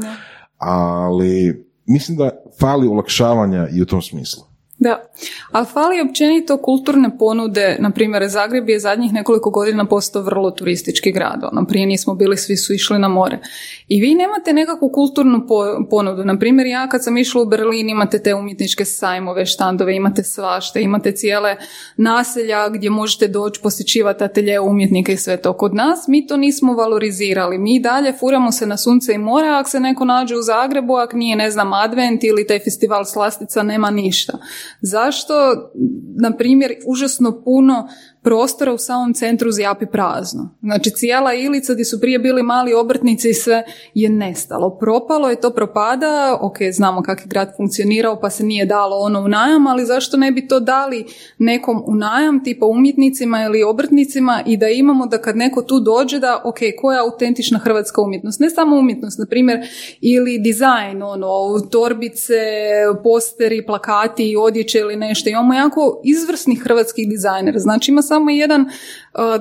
Ali mislim da fali olakšavanja i u tom smislu. Da, ali fali općenito kulturne ponude, na primjer Zagreb je zadnjih nekoliko godina postao vrlo turistički grad, ono, prije nismo bili, svi su išli na more. I vi nemate nekakvu kulturnu po- ponudu, na primjer ja kad sam išla u Berlin imate te umjetničke sajmove, štandove, imate svašta, imate cijele naselja gdje možete doći posjećivati atelje umjetnika i sve to. Kod nas mi to nismo valorizirali, mi dalje furamo se na sunce i more, ako se neko nađe u Zagrebu, ako nije, ne znam, advent ili taj festival slastica, nema ništa. Zašto, na primjer, užasno puno prostora u samom centru zjapi prazno. Znači cijela ilica gdje su prije bili mali obrtnici i sve je nestalo. Propalo je to propada, ok, znamo kako je grad funkcionirao pa se nije dalo ono u najam, ali zašto ne bi to dali nekom u najam, tipa umjetnicima ili obrtnicima i da imamo da kad neko tu dođe da, ok, koja je autentična hrvatska umjetnost? Ne samo umjetnost, na primjer, ili dizajn, ono, torbice, posteri, plakati, odjeće ili nešto. Imamo jako izvrsnih hrvatskih dizajnera. Znači ima samo jedan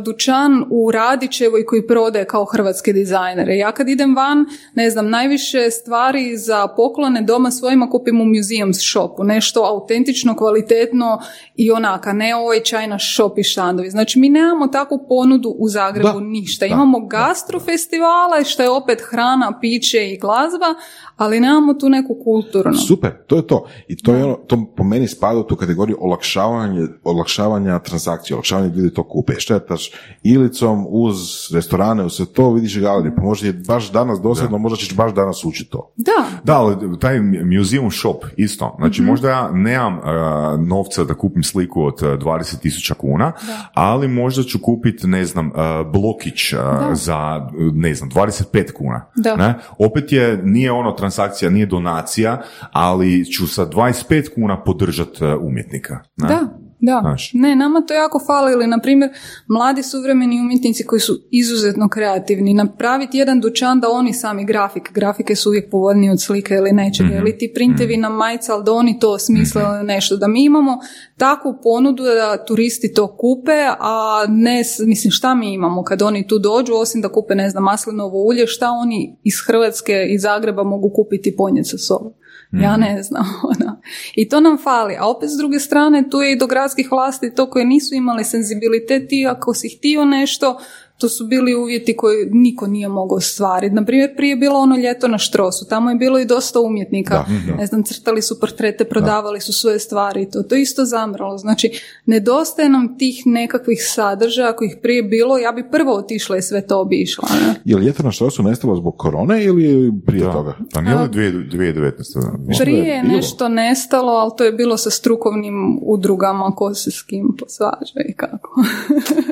dućan u Radićevoj koji prodaje kao hrvatske dizajnere. Ja kad idem van, ne znam, najviše stvari za poklone doma svojima kupim u museum shopu. Nešto autentično, kvalitetno i onaka, ne ovaj čajna shop i šandovi. Znači mi nemamo takvu ponudu u Zagrebu ništa. Imamo gastrofestivala što je opet hrana, piće i glazba, ali nemamo tu neku kulturnu. Super, to je to. I to je ono, to po meni spada u tu kategoriju olakšavanja, olakšavanja transakcije, olakšavanja ljudi to kupe. Štetaš ilicom uz restorane, uz sve to, vidiš galeriju, pa možda je baš danas dosadno, možda ćeš baš danas učiti to. Da. Da, ali taj museum shop isto. Znači, možda ja nemam uh, novca da kupim sliku od uh, 20.000 kuna, ali možda ću kupiti, ne znam, uh, blokić uh, za, ne znam, 25 kuna. Da. Ne? Opet je, nije ono transakcija, nije donacija, ali ću sa 25 kuna podržati umjetnika. Ne? Da, da. Znaš. Ne, nama to jako fali ili, na primjer, mladi suvremeni umjetnici koji su izuzetno kreativni, napraviti jedan dućan da oni sami grafik, grafike su uvijek povoljnije od slike ili nečega, ili ti printevi na majica, ali da oni to smisle ili nešto, da mi imamo takvu ponudu da turisti to kupe, a ne, mislim, šta mi imamo kad oni tu dođu, osim da kupe, ne znam, maslinovo ulje, šta oni iz Hrvatske i Zagreba mogu kupiti i ponijeti sa sobom. Ja ne znam. Ona. I to nam fali. A opet s druge strane tu je i do gradskih vlasti to koje nisu imali senzibilitet i ako si htio nešto, to su bili uvjeti koje niko nije mogao ostvariti. Na primjer, prije je bilo ono ljeto na Štrosu, tamo je bilo i dosta umjetnika. Ne znam, crtali su portrete, prodavali su svoje stvari i to. To je isto zamralo. Znači, nedostaje nam tih nekakvih sadržaja kojih prije bilo, ja bi prvo otišla i sve to obišla. Ne? Je li ljeto na štrosu nestalo zbog korone ili je prije Da. toga? Pa nije li 2019. Možda Prije je nešto nestalo, ali to je bilo sa strukovnim udrugama ko se s kim posvađa i kako.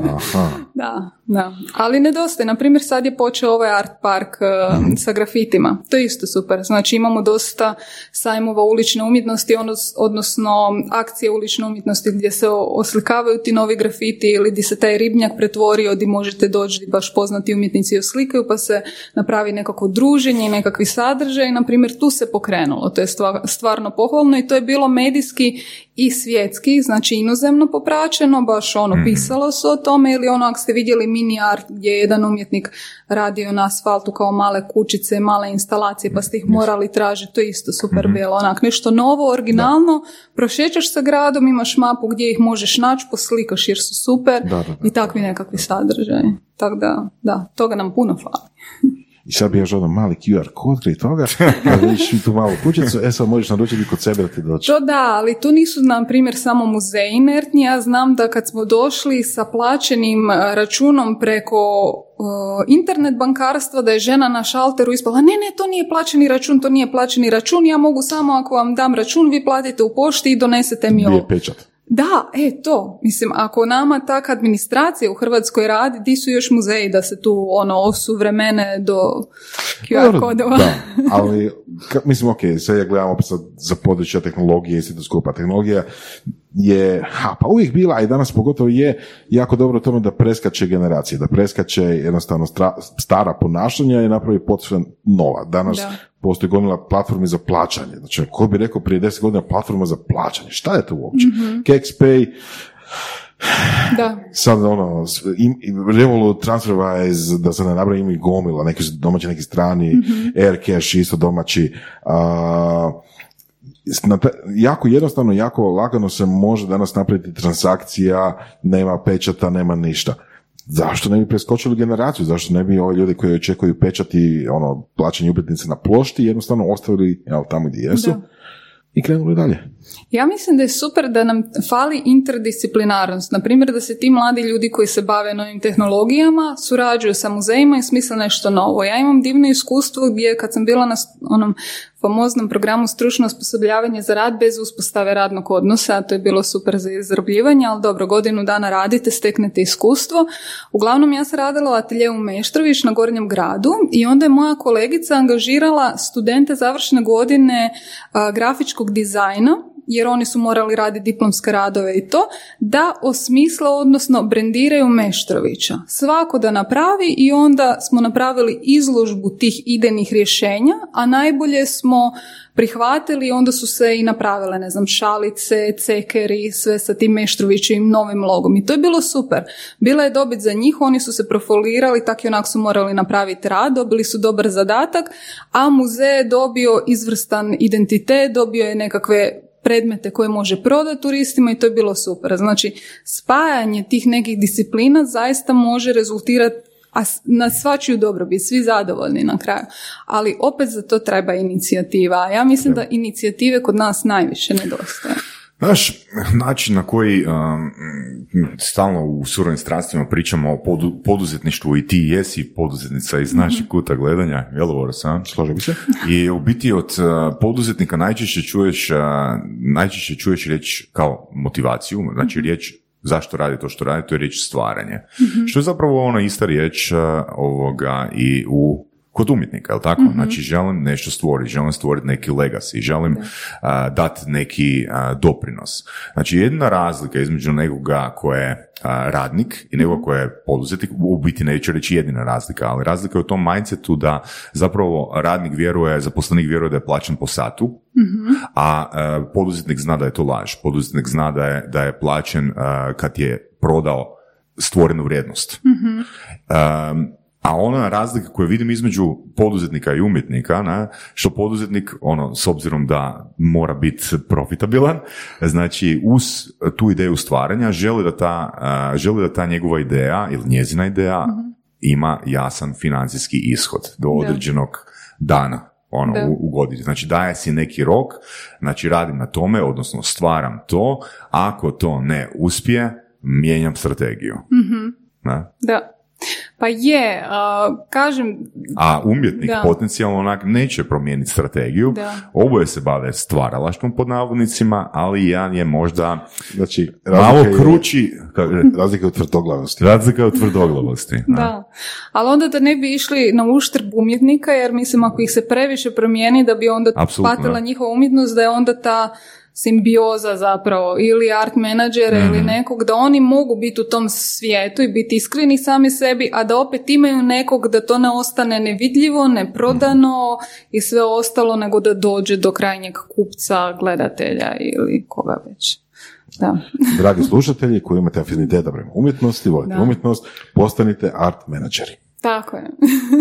Aha. da, da. Ali nedostaje. Na primjer, sad je počeo ovaj art park uh, sa grafitima. To je isto super. Znači imamo dosta sajmova ulične umjetnosti, odnos- odnosno akcije ulične umjetnosti gdje se oslikavaju ti novi grafiti ili gdje se taj ribnjak pretvorio gdje možete doći baš poznati umjetnici oslikaju pa se napravi nekako druženje i nekakvi sadržaj. Na primjer, tu se pokrenulo. To je stva- stvarno pohvalno i to je bilo medijski i svjetski, znači inozemno popraćeno, baš ono pisalo se o tome ili ono ako ste vidjeli mini art gdje je jedan umjetnik radio na asfaltu kao male kućice, male instalacije pa ste ih morali tražiti, to je isto super bilo, onak nešto novo, originalno, prošećeš sa gradom, imaš mapu gdje ih možeš naći, poslikaš jer su super Da, da, da. i takvi nekakvi sadržaji. Tako da, da, toga nam puno fali. I sad bi još ono mali QR kod kraj toga, kad vidiš tu malu kućicu, e sad možeš naručiti kod sebe da ti dođe. To da, ali tu nisu, na primjer, samo muzeji inertni. Ja znam da kad smo došli sa plaćenim e, računom preko e, internet bankarstva, da je žena na šalteru ispala, ne, ne, to nije plaćeni račun, to nije plaćeni račun, ja mogu samo ako vam dam račun, vi platite u pošti i donesete mi ovo. pečat? Da, e, to. Mislim, ako nama tak administracija u Hrvatskoj radi, di su još muzeji da se tu, ono, osuvremene do QR kodova? Da, ali, ka- mislim, ok, sve ja gledam opet sad za područja tehnologije i sve to skupa. Tehnologija je, ha, pa uvijek bila, a i danas pogotovo je jako dobro u tome da preskače generacije, da preskače jednostavno stra- stara ponašanja i napravi potpuno nova. Danas Da. Postoji gomila platformi za plaćanje. Znači, ko bi rekao prije 10 godina platforma za plaćanje? Šta je to uopće? KexPay, Da. sad ono, Revolut, TransferWise, da se ne nabraja ima i gomila, neki su domaći, neki strani, Aircash isto domaći, a, jako jednostavno, jako lagano se može danas napraviti transakcija, nema pečata, nema ništa. Zašto ne bi preskočili generaciju? Zašto ne bi ovi ljudi koji očekuju pečat i ono, plaćanje upitnice na plošti jednostavno ostavili jel, tamo gdje jesu Da. i krenuli dalje? Ja mislim da je super da nam fali interdisciplinarnost. Na primjer da se ti mladi ljudi koji se bave novim tehnologijama surađuju sa muzejima i smisle nešto novo. Ja imam divno iskustvo gdje kad sam bila na onom famoznom programu stručno osposobljavanje za rad bez uspostave radnog odnosa, to je bilo super za izrabljivanje, ali dobro, godinu dana radite, steknete iskustvo. Uglavnom, ja sam radila u ateljevu Meštrović na Gornjem gradu i onda je moja kolegica angažirala studente završne godine grafičkog dizajna jer oni su morali raditi diplomske radove i to, da osmisle, odnosno brendiraju Meštrovića. Svako da napravi i onda smo napravili izložbu tih idejnih rješenja, a najbolje smo prihvatili i onda su se i napravile, ne znam, šalice, cekeri, sve sa tim Meštrovićim novim logom. I to je bilo super. Bila je dobit za njih, oni su se profilirali, tak i onak su morali napraviti rad, dobili su dobar zadatak, a muzej je dobio izvrstan identitet, dobio je nekakve predmete koje može prodati turistima i to je bilo super. Znači, spajanje tih nekih disciplina zaista može rezultirati a na svačiju dobrobit, svi zadovoljni na kraju. Ali opet za to treba inicijativa. Ja mislim da inicijative kod nas najviše nedostaje. Znaš, način na koji um, stalno u surovim strastvima pričamo o poduzetništvu i ti jesi poduzetnica iz naših mhm. kuta gledanja, jel sam? Složio bi se. I u biti od uh, poduzetnika najčešće čuješ, uh, najčešće čuješ riječ kao motivaciju, znači mhm. riječ zašto radi to što radi, to je riječ stvaranje. mm Što je zapravo ona ista riječ uh, ovoga i u kod umjetnika, jel tako? mm Znači, želim nešto stvoriti, želim stvoriti neki legacy, želim uh, dati neki doprinos. Znači, jedna razlika između nekoga ko je radnik i nekoga ko je poduzetnik, u biti neću reći jedina razlika, ali razlika je u tom mindsetu da zapravo radnik vjeruje, zaposlenik vjeruje da je plaćen po satu, a poduzetnik zna da je to laž. Poduzetnik zna da je, da je plaćen kad je prodao stvorenu vrijednost. mm a ona razlika koju vidim između poduzetnika i umjetnika, na, što poduzetnik, ono, s obzirom da mora biti profitabilan, znači uz tu ideju stvaranja želi da ta, želi da ta njegova ideja ili njezina ideja mhm. ima jasan financijski ishod do određenog dana ono, u, u, godini. Znači daje si neki rok, znači radim na tome, odnosno stvaram to, ako to ne uspije, mijenjam strategiju. mm Da. Pa je, kažem... A umjetnik potencijalno onak neće promijeniti strategiju, da. oboje se bave stvaralaštvom pod navodnicima, ali jedan je možda znači, malo krući... razlika u tvrdoglavosti. Razlika u tvrdoglavosti. da. ali onda da ne bi išli na uštrb umjetnika, jer mislim ako ih se previše promijeni da bi onda patila njihova umjetnost, da je onda ta simbioza zapravo ili art menadžera ili mhm. nekog da oni mogu biti u tom svijetu i biti iskreni sami sebi, a da opet imaju nekog da to ne ostane nevidljivo, neprodano i sve ostalo nego da dođe do krajnjeg kupca, gledatelja ili koga već. Da. Dragi slušatelji koji imate afiniteta prema umjetnosti, volite umjetnost, postanite art menadžeri. Tako je.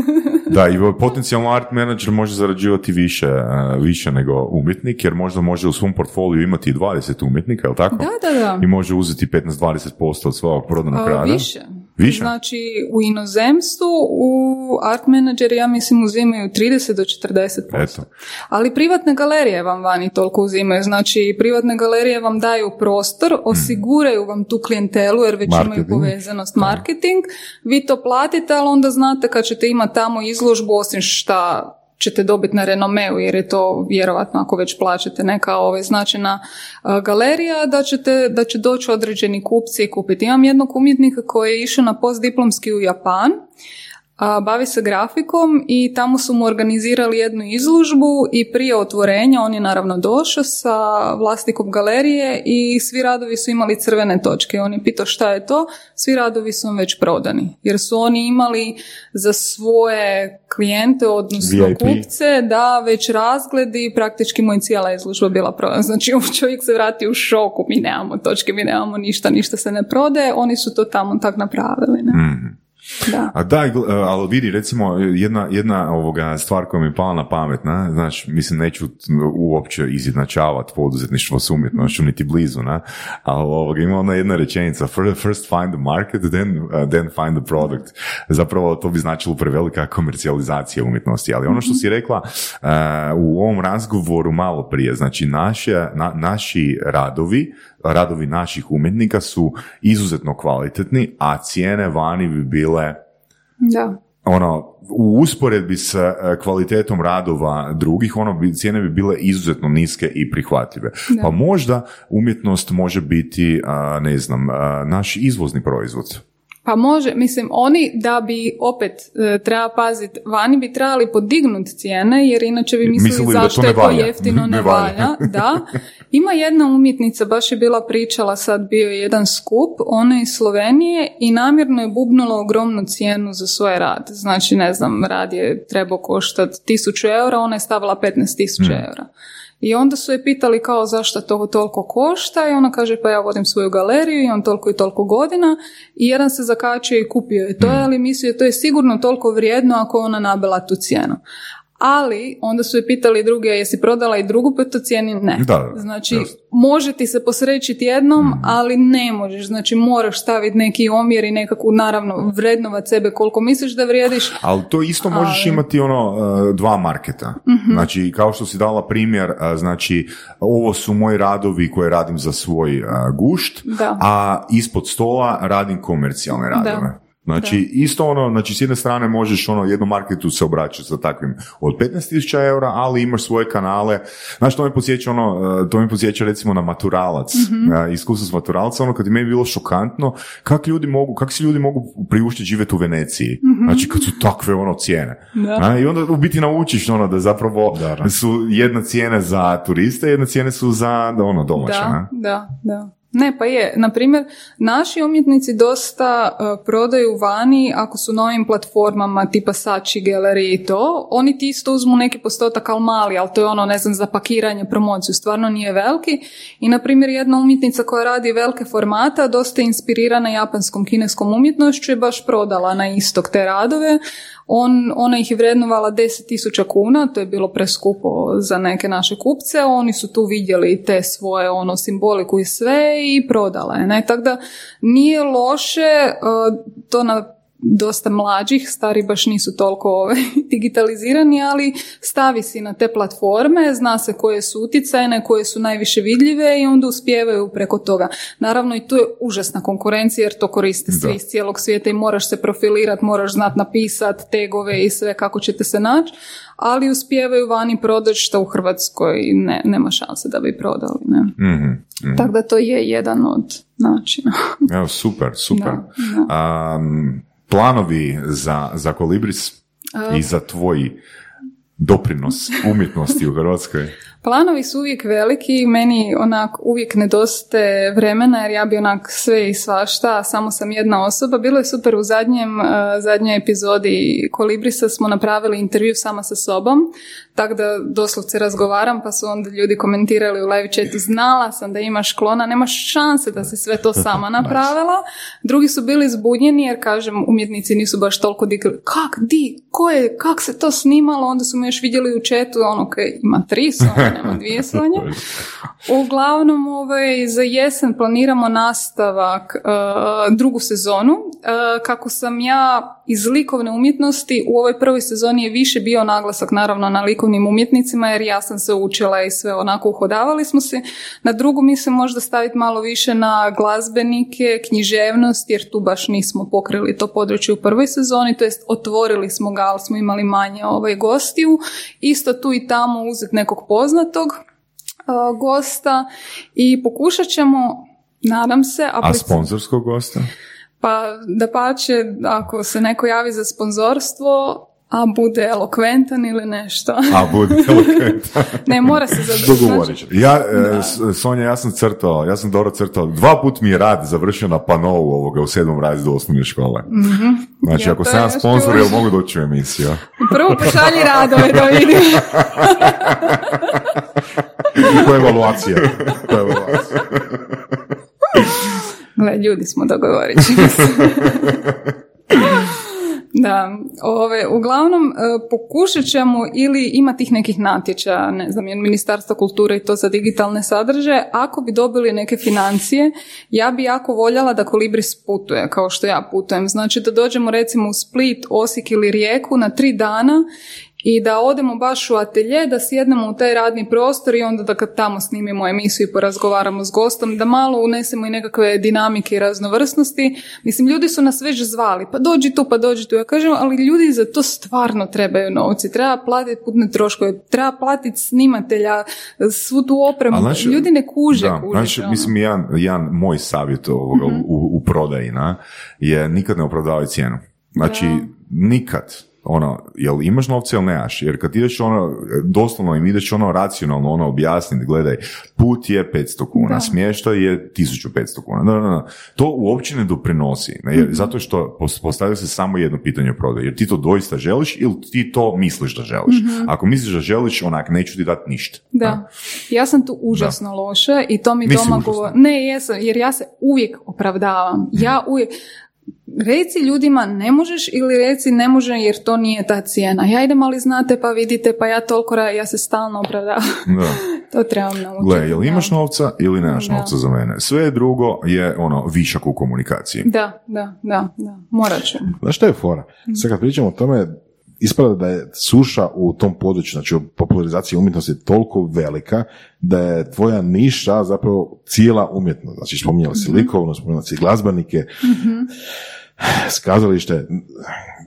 da, i potencijalno art manager može zarađivati više, e, više nego umjetnik, jer možda može u svom portfoliju imati 20 umjetnika, je li tako? Da, da, da. I može uzeti 15-20% od svog prodanog rada. Više. Više? Znači, u inozemstvu, u art menadžeri, ja mislim, uzimaju 30 do 40%. Eto. Ali privatne galerije vam vani toliko uzimaju. Znači, privatne galerije vam daju prostor, hmm. osiguraju vam tu klijentelu, jer već imaju povezanost marketing. Vi to platite, ali onda znate kad ćete imati tamo izložbu, osim šta ćete dobiti na renomeu jer je to vjerovatno ako već plaćate neka ove značajna galerija da, ćete, da će doći određeni kupci i kupiti. Imam jednog umjetnika koji je išao na postdiplomski u Japan a, bavi se grafikom i tamo su mu organizirali jednu izložbu i prije otvorenja on je naravno došao sa vlasnikom galerije i svi radovi su imali crvene točke. On je pitao šta je to, svi radovi su već prodani jer su oni imali za svoje klijente, odnosno kupce, da već razgledi praktički mu je cijela izložba bila prodana. Znači čovjek se vrati u šoku, mi nemamo točke, mi nemamo ništa, ništa se ne prode, oni su to tamo tak napravili. Ne? Mhm. Da. A da, ali vidi, recimo, jedna, jedna ovoga stvar koja mi je pala na pamet, na, znaš, mislim, neću uopće izjednačavati poduzetništvo s umjetnošću, niti blizu, na, ali ovoga, ima ona jedna rečenica, first find the market, then, uh, then find the product. Zapravo to bi značilo prevelika komercijalizacija umjetnosti, ali ono što si rekla uh, u ovom razgovoru malo prije, znači naše, naši radovi radovi naših umjetnika su izuzetno kvalitetni, a cijene vani bi bile da. ono, u usporedbi sa e, kvalitetom radova drugih, ono, bi, cijene bi bile izuzetno niske i prihvatljive. Pa možda umjetnost može biti, ne znam, naš izvozni proizvod. Pa može, mislim, oni da bi opet e, treba paziti, vani bi trebali podignuti cijene, jer inače bi mislili, Mislili da zašto je to jeftino, ne, Ne valja. valja. Da. Ima jedna umjetnica, baš je bila pričala, sad bio je jedan skup, ona je iz Slovenije i namjerno je bubnula ogromnu cijenu za svoj rad. Znači, ne znam, rad je trebao koštati tisuću eura, ona je stavila 15 tisuća eura. I onda su je pitali kao zašto to toliko košta i ona kaže pa ja vodim svoju galeriju, imam toliko i toliko godina i jedan se zakačio i kupio je to, ali mislio to je sigurno toliko vrijedno ako je ona nabila tu cijenu. Ali onda su je pitali druge jesi prodala i drugu po toj cijeni? Ne. Da, znači jasno. može ti se posrećiti jednom, ali ne možeš. Znači moraš staviti neki omjer i nekakvu naravno vrednovat sebe koliko misliš da vrijediš. Ali to isto možeš Ali- imati ono e, dva marketa. Znači, kao što si dala primjer, e, znači, ovo su moji radovi koje radim za svoj e, gušt, Da. a ispod stola radim komercijalne radove. Znači, isto ono, znači s jedne strane možeš ono, jednom marketu se obraćati sa takvim od 15.000 eura, ali imaš svoje kanale. Znaš, to me posjeća ono, e, to me posjeća recimo na maturalac, e, iskustvo s maturalca, ono kad je meni bilo šokantno, kak ljudi mogu, kak si ljudi mogu priuštiti živjeti u Veneciji. Znači, kad su takve ono cijene. Da. A, I onda u biti naučiš ono da zapravo Da, da. su jedna cijene za turiste, jedna cijene su za da, ono domaće. Da, da, da. Ne, pa je. Na primjer, naši umjetnici dosta uh, prodaju vani ako su na ovim platformama tipa Sači, Gallery i to. Oni ti isto uzmu neki postotak, ali mali, ali to je ono, ne znam, za pakiranje, promociju. Stvarno nije veliki. I, na primjer, jedna umjetnica koja radi velike formata, dosta je inspirirana japanskom, kineskom umjetnošću je baš prodala na istok te radove. On, ona ih je vrednovala 10.000 kuna, to je bilo preskupo za neke naše kupce, oni su tu vidjeli te svoje ono simboliku i sve i prodala je. Tako da nije loše uh, to na dosta mlađih, stari baš nisu toliko ovaj, digitalizirani, ali stavi si na te platforme, zna se koje su utjecajne, koje su najviše vidljive i onda uspijevaju preko toga. Naravno i tu je užasna konkurencija jer to koriste svi Da. iz cijelog svijeta i moraš se profilirati, moraš znat napisat tegove i sve kako ćete se naći, ali uspijevaju vani prodati što u Hrvatskoj ne, nema šanse da bi prodali. Ne? Mhm, mhm. Tako da to je jedan od načina. Evo, super, super. Da, da. Am, planovi za, za Kolibris i za tvoj doprinos umjetnosti u Hrvatskoj? Planovi su uvijek veliki meni onak uvijek nedostaje vremena jer ja bi onak sve i svašta, samo sam jedna osoba. Bilo je super u zadnjem, uh, zadnjoj epizodi Kolibrisa smo napravili intervju sama sa sobom, tako da doslovce razgovaram pa su onda ljudi komentirali u live chatu znala sam da imaš klona, nemaš šanse da si sve to sama napravila. Drugi su bili zbunjeni jer kažem umjetnici nisu baš toliko digli kak, di, ko je, kak se to snimalo, onda su me još vidjeli u chatu, ono, ok, ima tri sonje, nema dvije sonje. Uglavnom, ovaj, za jesen planiramo nastavak, uh, drugu sezonu. Uh, kako sam ja iz likovne umjetnosti, u ovoj prvoj sezoni je više bio naglasak naravno na likovnim umjetnicima, jer ja sam se učila i sve onako uhodavali smo se. Na drugu mislim možda staviti malo više na glazbenike, književnost, jer tu baš nismo pokrili to područje u prvoj sezoni, to jest otvorili smo ga, ali smo imali manje ovaj gostiju. Isto tu i tamo uzeti nekog poznatog uh, gosta i pokušat ćemo, nadam se, A sponzorskog gosta? pa da pače, ako se neko javi za sponzorstvo, a bude elokventan ili nešto. A, bude eloquentan. ne, mora se zadržati. Dogovorit. Ja, e, S- Sonja, ja sam crtao, ja sam dobro crtao. Dva put mi je rad završio na panovu ovoga u sedmom razredu osnovne škole. Znači, Ja, ako to sam je ja sponsor, jel mogu doći u emisiju? Prvo pošalji radove da vidim. Ko je evaluacija? Ko je evaluacija? Gle, ljudi smo dogovorit ćemo se. Da, ove, uglavnom e, pokušat ćemo ili ima tih nekih natječaja, ne znam, jer Ministarstvo kulture i to za digitalne sadržaje, ako bi dobili neke financije, ja bi jako voljela da Kolibris putuje, kao što ja putujem. Znači da dođemo recimo u Split, Osijek ili Rijeku na tri dana i da odemo baš u atelje, da sjednemo u taj radni prostor i onda da kad tamo snimimo emisiju i porazgovaramo s gostom, da malo unesemo i nekakve dinamike i raznovrsnosti. Mislim, ljudi su nas već zvali, pa dođi tu, pa dođi tu. Ja kažem, ali ljudi za to stvarno trebaju novci. Treba platiti putne troškove, treba platiti snimatelja, svu tu opremu. znači- ljudi ne kuže, Da, kužiš, znači, ono. mislim, jedan, jedan moj savjet ovoga u, u prodaji na, je nikad ne opravdavaj cijenu. Znači, nikad. Ono, jel imaš novce ili nemaš? Jer kad ideš ono, doslovno im ideš ono racionalno ono objasniti, gledaj, put je 500 kuna, Da. smještaj je 1500 kuna. Da, da, da. To uopće ne doprinosi. ne, Jer, Zato što pos- postavlja se samo jedno pitanje o prodaji. Jer ti to doista želiš ili ti to misliš da želiš. Ako misliš da želiš, onak, neću ti dati ništa. Da. Ja sam tu užasno loša i to mi Nisi doma. Ne, jesam, jer ja se uvijek opravdavam. Ja uvijek... Reci ljudima ne možeš ili reci ne može jer to nije ta cijena. Ja idem ali znate pa vidite pa ja toliko ra- ja se stalno opravdavam. Da. to trebam naučiti. Gle, jel imaš novca ili nemaš Da. novca za mene? Sve drugo je ono višak u komunikaciji. Da, da, da, da. Morat ću. Znaš šta je fora? Sad kad pričamo o tome, ispada da je suša u tom području, znači u popularizaciji umjetnosti toliko velika da je tvoja niša zapravo cijela umjetnost. Znači spominjala si likovno, spominjala si glazbenike, skazalište.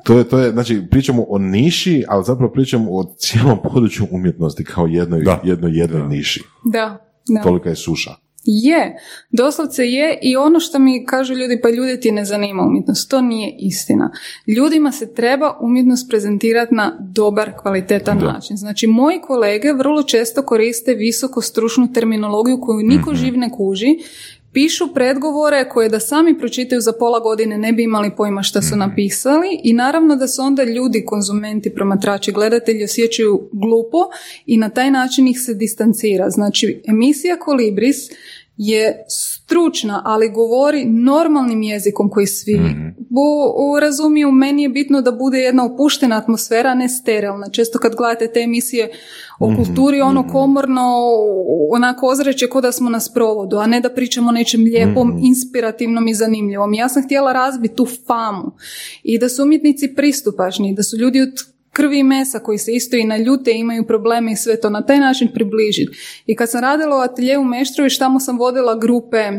To je, to je, znači pričamo o niši, ali zapravo pričamo o cijelom području umjetnosti kao jednoj, Da. jednoj, jednoj niši. Da, da. Tolika je suša. Je, doslovce je i ono što mi kažu ljudi, pa ljudi ti ne zanima umjetnost, to nije istina. Ljudima se treba umjetnost prezentirati na dobar, kvalitetan način. Znači, moji kolege vrlo često koriste visoko stručnu terminologiju koju niko živ ne kuži, pišu predgovore koje da sami pročitaju za pola godine ne bi imali pojma šta su napisali i naravno da se onda ljudi, konzumenti, promatrači, gledatelji osjećaju glupo i na taj način ih se distancira. Znači, emisija Kolibris je stručna, ali govori normalnim jezikom koji svi bu- u- razumiju. Meni je bitno da bude jedna opuštena atmosfera, a ne sterilna. Često kad gledate te emisije o kulturi, ono komorno, onako ozreće ko da smo na sprovodu, a ne da pričamo o nečem lijepom, inspirativnom i zanimljivom. Ja sam htjela razbiti tu famu i da su umjetnici pristupačni, da su ljudi od krvi i mesa koji se isto i naljute i imaju probleme i sve to na taj način približiti. I kad sam radila u ateljeu Meštrović, tamo sam vodila grupe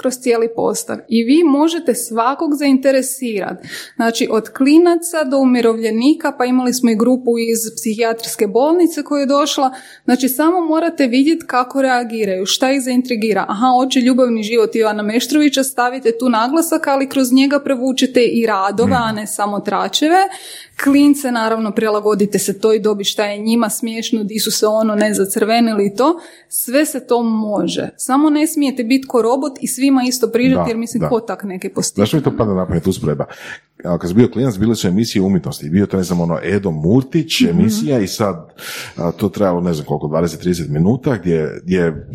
kroz cijeli postav. I vi možete svakog zainteresirati. Znači, od klinaca do umirovljenika, pa imali smo i grupu iz psihijatrijske bolnice koja je došla. Znači, samo morate vidjeti kako reagiraju, šta ih zaintrigira. Aha, hoće ljubavni život Ivana Meštrovića, stavite tu naglasak, ali kroz njega prevučete i radove, a ne samo tračeve. Klince, naravno, prilagodite se toj dobi šta je njima smiješno, di su se ono ne zacrvenili i to. Sve se to može. Samo ne smijete biti ko robot i svima isto prižati, jer mislim, da. ko tak neke postiže. Znaš što mi to pada na pamet usporedba? Kad sam bio klinac, bile su emisije umjetnosti. Bio to, ne znam, ono, Edo Murtić emisija i sad a, to trajalo, ne znam koliko, 20-30 minuta, gdje je,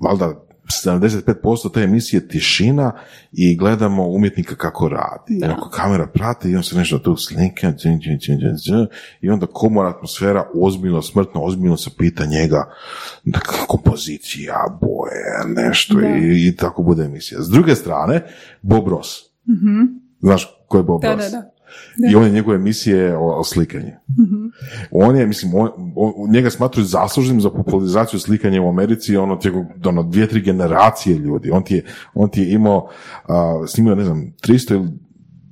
valjda, 75% te emisije tišina i gledamo umjetnika kako radi. I ako kamera prati i on se nešto tu slika džin, džin, džin, džin, džin, i onda komora atmosfera ozbiljno, smrtno, ozbiljno se pita njega da kompozicija, boje, nešto Da. i, i tako bude emisija. S druge strane, Bob Ross. Znaš ko je Bob Da, Ross? da, da. I on je njegove emisije o, o slikanju. On je, mislim, on, on- njega smatruju zaslužnim za popularizaciju slikanja u Americi, ono, tijekom, ono, dvije, tri generacije ljudi. On ti je, on ti je imao, a, snimio, ne znam, 300 ili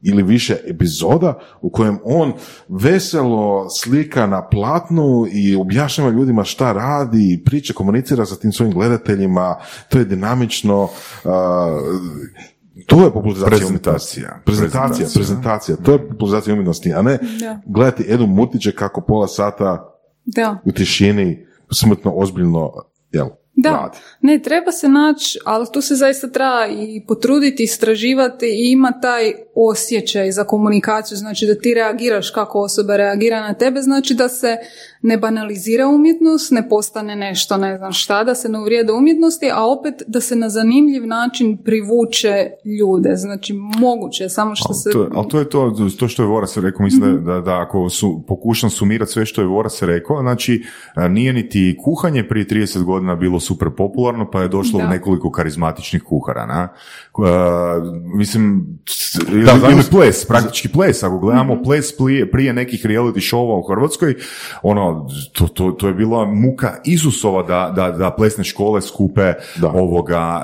ili više epizoda u kojem on veselo slika na platnu i objašnjava ljudima šta radi i priča, komunicira sa tim svojim gledateljima, to je dinamično, a, to je popularizacija Prezentacija. umjetnosti. Prezentacija, Prezentacija. prezentacija. To je popularizacija umjetnosti, a ne Da. gledati Edu Murtiće kako pola sata Da. u tišini smrtno ozbiljno jel, Da, radi. ne, treba se naći, ali tu se zaista treba i potruditi, istraživati i ima taj osjećaj za komunikaciju, znači da ti reagiraš kako osoba reagira na tebe, znači da se ne banalizira umjetnost, ne postane nešto, ne znam šta, da se ne uvrijede umjetnosti, a opet da se na zanimljiv način privuče ljude. Znači, moguće, samo što se... To, ali to je to, to što je Voras rekao, mislim da, da, ako su, pokušam sumirati sve što je Voras rekao, znači, nije niti kuhanje prije 30 godina bilo super popularno, pa je došlo Da. nekoliko karizmatičnih kuhara, na? Mislim, ili, Da, ili ples, praktički ples, ako gledamo Mhm. ples prije, prije nekih reality shova u Hrvatskoj, ono, to, to, to je bila muka Isusova da, da, da plesne škole skupe Da. ovoga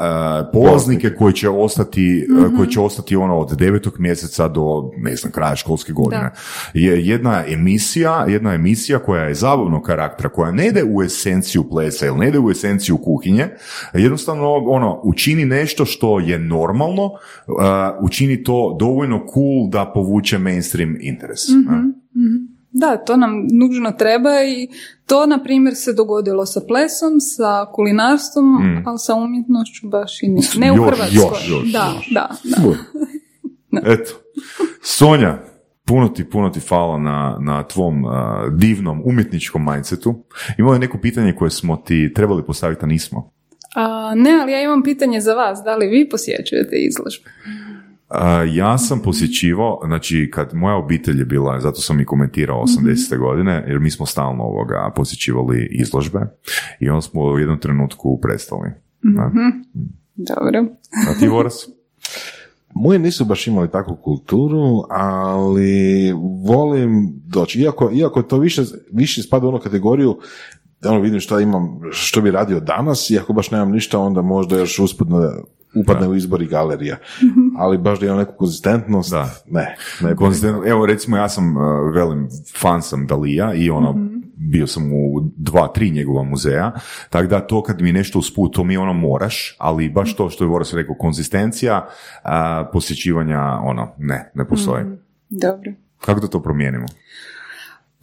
e, polaznike koji će ostati, Mhm. koji će ostati ono od devetog mjeseca do, ne znam, kraja školske godine. Da. Je jedna emisija, jedna emisija koja je zabavnog karaktera, koja ne ide u esenciju plesa ili ne ide u esenciju kuhinje, jednostavno ono, učini nešto što je normalno, e, učini to dovoljno cool da povuče mainstream interes. Mhm. ne? Da, to nam nužno treba i to, na primjer, se dogodilo sa plesom, sa kulinarstvom, ali sa umjetnošću baš i nije. Ne u Mm. Hrvatskoj. još, još, da, još. da, da. Eto. Sonja, puno ti, puno ti hvala na, na tvom uh, divnom umjetničkom mindsetu. Imao je neko pitanje koje smo ti trebali postaviti, a nismo. A, ne, ali ja imam pitanje za vas. Da li vi posjećujete izložbe? Ja sam posjećivao, znači kad moja obitelj je bila, zato sam i komentirao 80. godine, jer mi smo stalno ovoga posjećivali izložbe i onda smo u jednom trenutku prestali. Da. Dobro. A ti, Voras? Moji nisu baš imali takvu kulturu, ali volim doći. Iako, iako to više, više spada u onu kategoriju da ono vidim šta imam, što bi radio danas i ako baš nemam ništa, onda možda još usputno upadne u izbor i galerija. Ali baš da imam neku konzistentnost, Da. ne. ne Konzistentno- Evo recimo ja sam, uh, velim, fan sam Dalija i ono, bio sam u dva, tri njegova muzeja, tako da to kad mi nešto usput, to mi ono moraš, ali baš to što je Voras rekao, konzistencija, a, posjećivanja, ono, ne, ne postoji. Dobro. Kako da to promijenimo?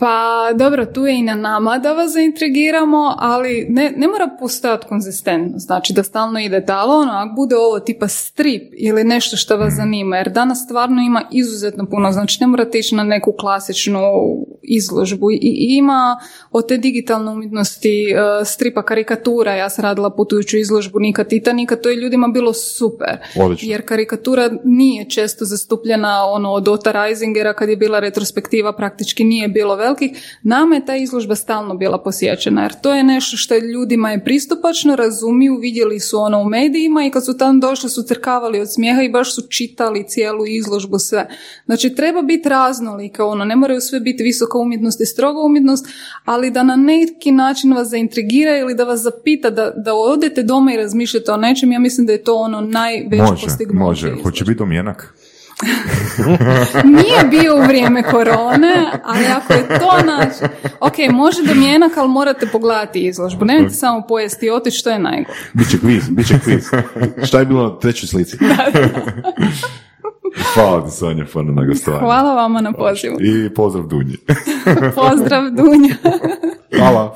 Pa dobro, tu je i na nama da vas zaintrigiramo, ali ne, ne mora postojati konzistentno, znači da stalno idete, ali ono, ako bude ovo tipa strip ili nešto što vas zanima, jer danas stvarno ima izuzetno puno, znači ne morate ići na neku klasičnu izložbu. I, i ima od te digitalne umjetnosti e, stripa karikatura, ja sam radila putujuću izložbu Nika Titanika, to je ljudima bilo super, Odlično. jer karikatura nije često zastupljena ono od Ota Reisingera kad je bila retrospektiva praktički nije bilo velikih. Nama je ta izložba stalno bila posjećena jer to je nešto što ljudima je pristupačno, razumiju, vidjeli su ono u medijima i kad su tamo došli su crkavali od smijeha i baš su čitali cijelu izložbu sve. Znači treba biti raznolika, ono ne moraju sve biti visoka umjetnost i stroga umjetnost, ali da na neki način vas zaintrigira ili da vas zapita da, da odete doma i razmišljate o nečem, ja mislim da je to ono najveće Može, postignuće. može. izložbe. Hoće biti domjenak? Nije bio u vrijeme korone, ali ako je to naš... Ok, može domjenak, ali morate pogledati izložbu. Nemojte samo pojesti i otići, to je najgore. Biće kviz, biće kviz. Šta je bilo na trećoj slici? Hvala ti, Sonja, puno na gostovanju. Hvala vama na pozivu. I pozdrav Dunji. Pozdrav, Dunja. Hvala.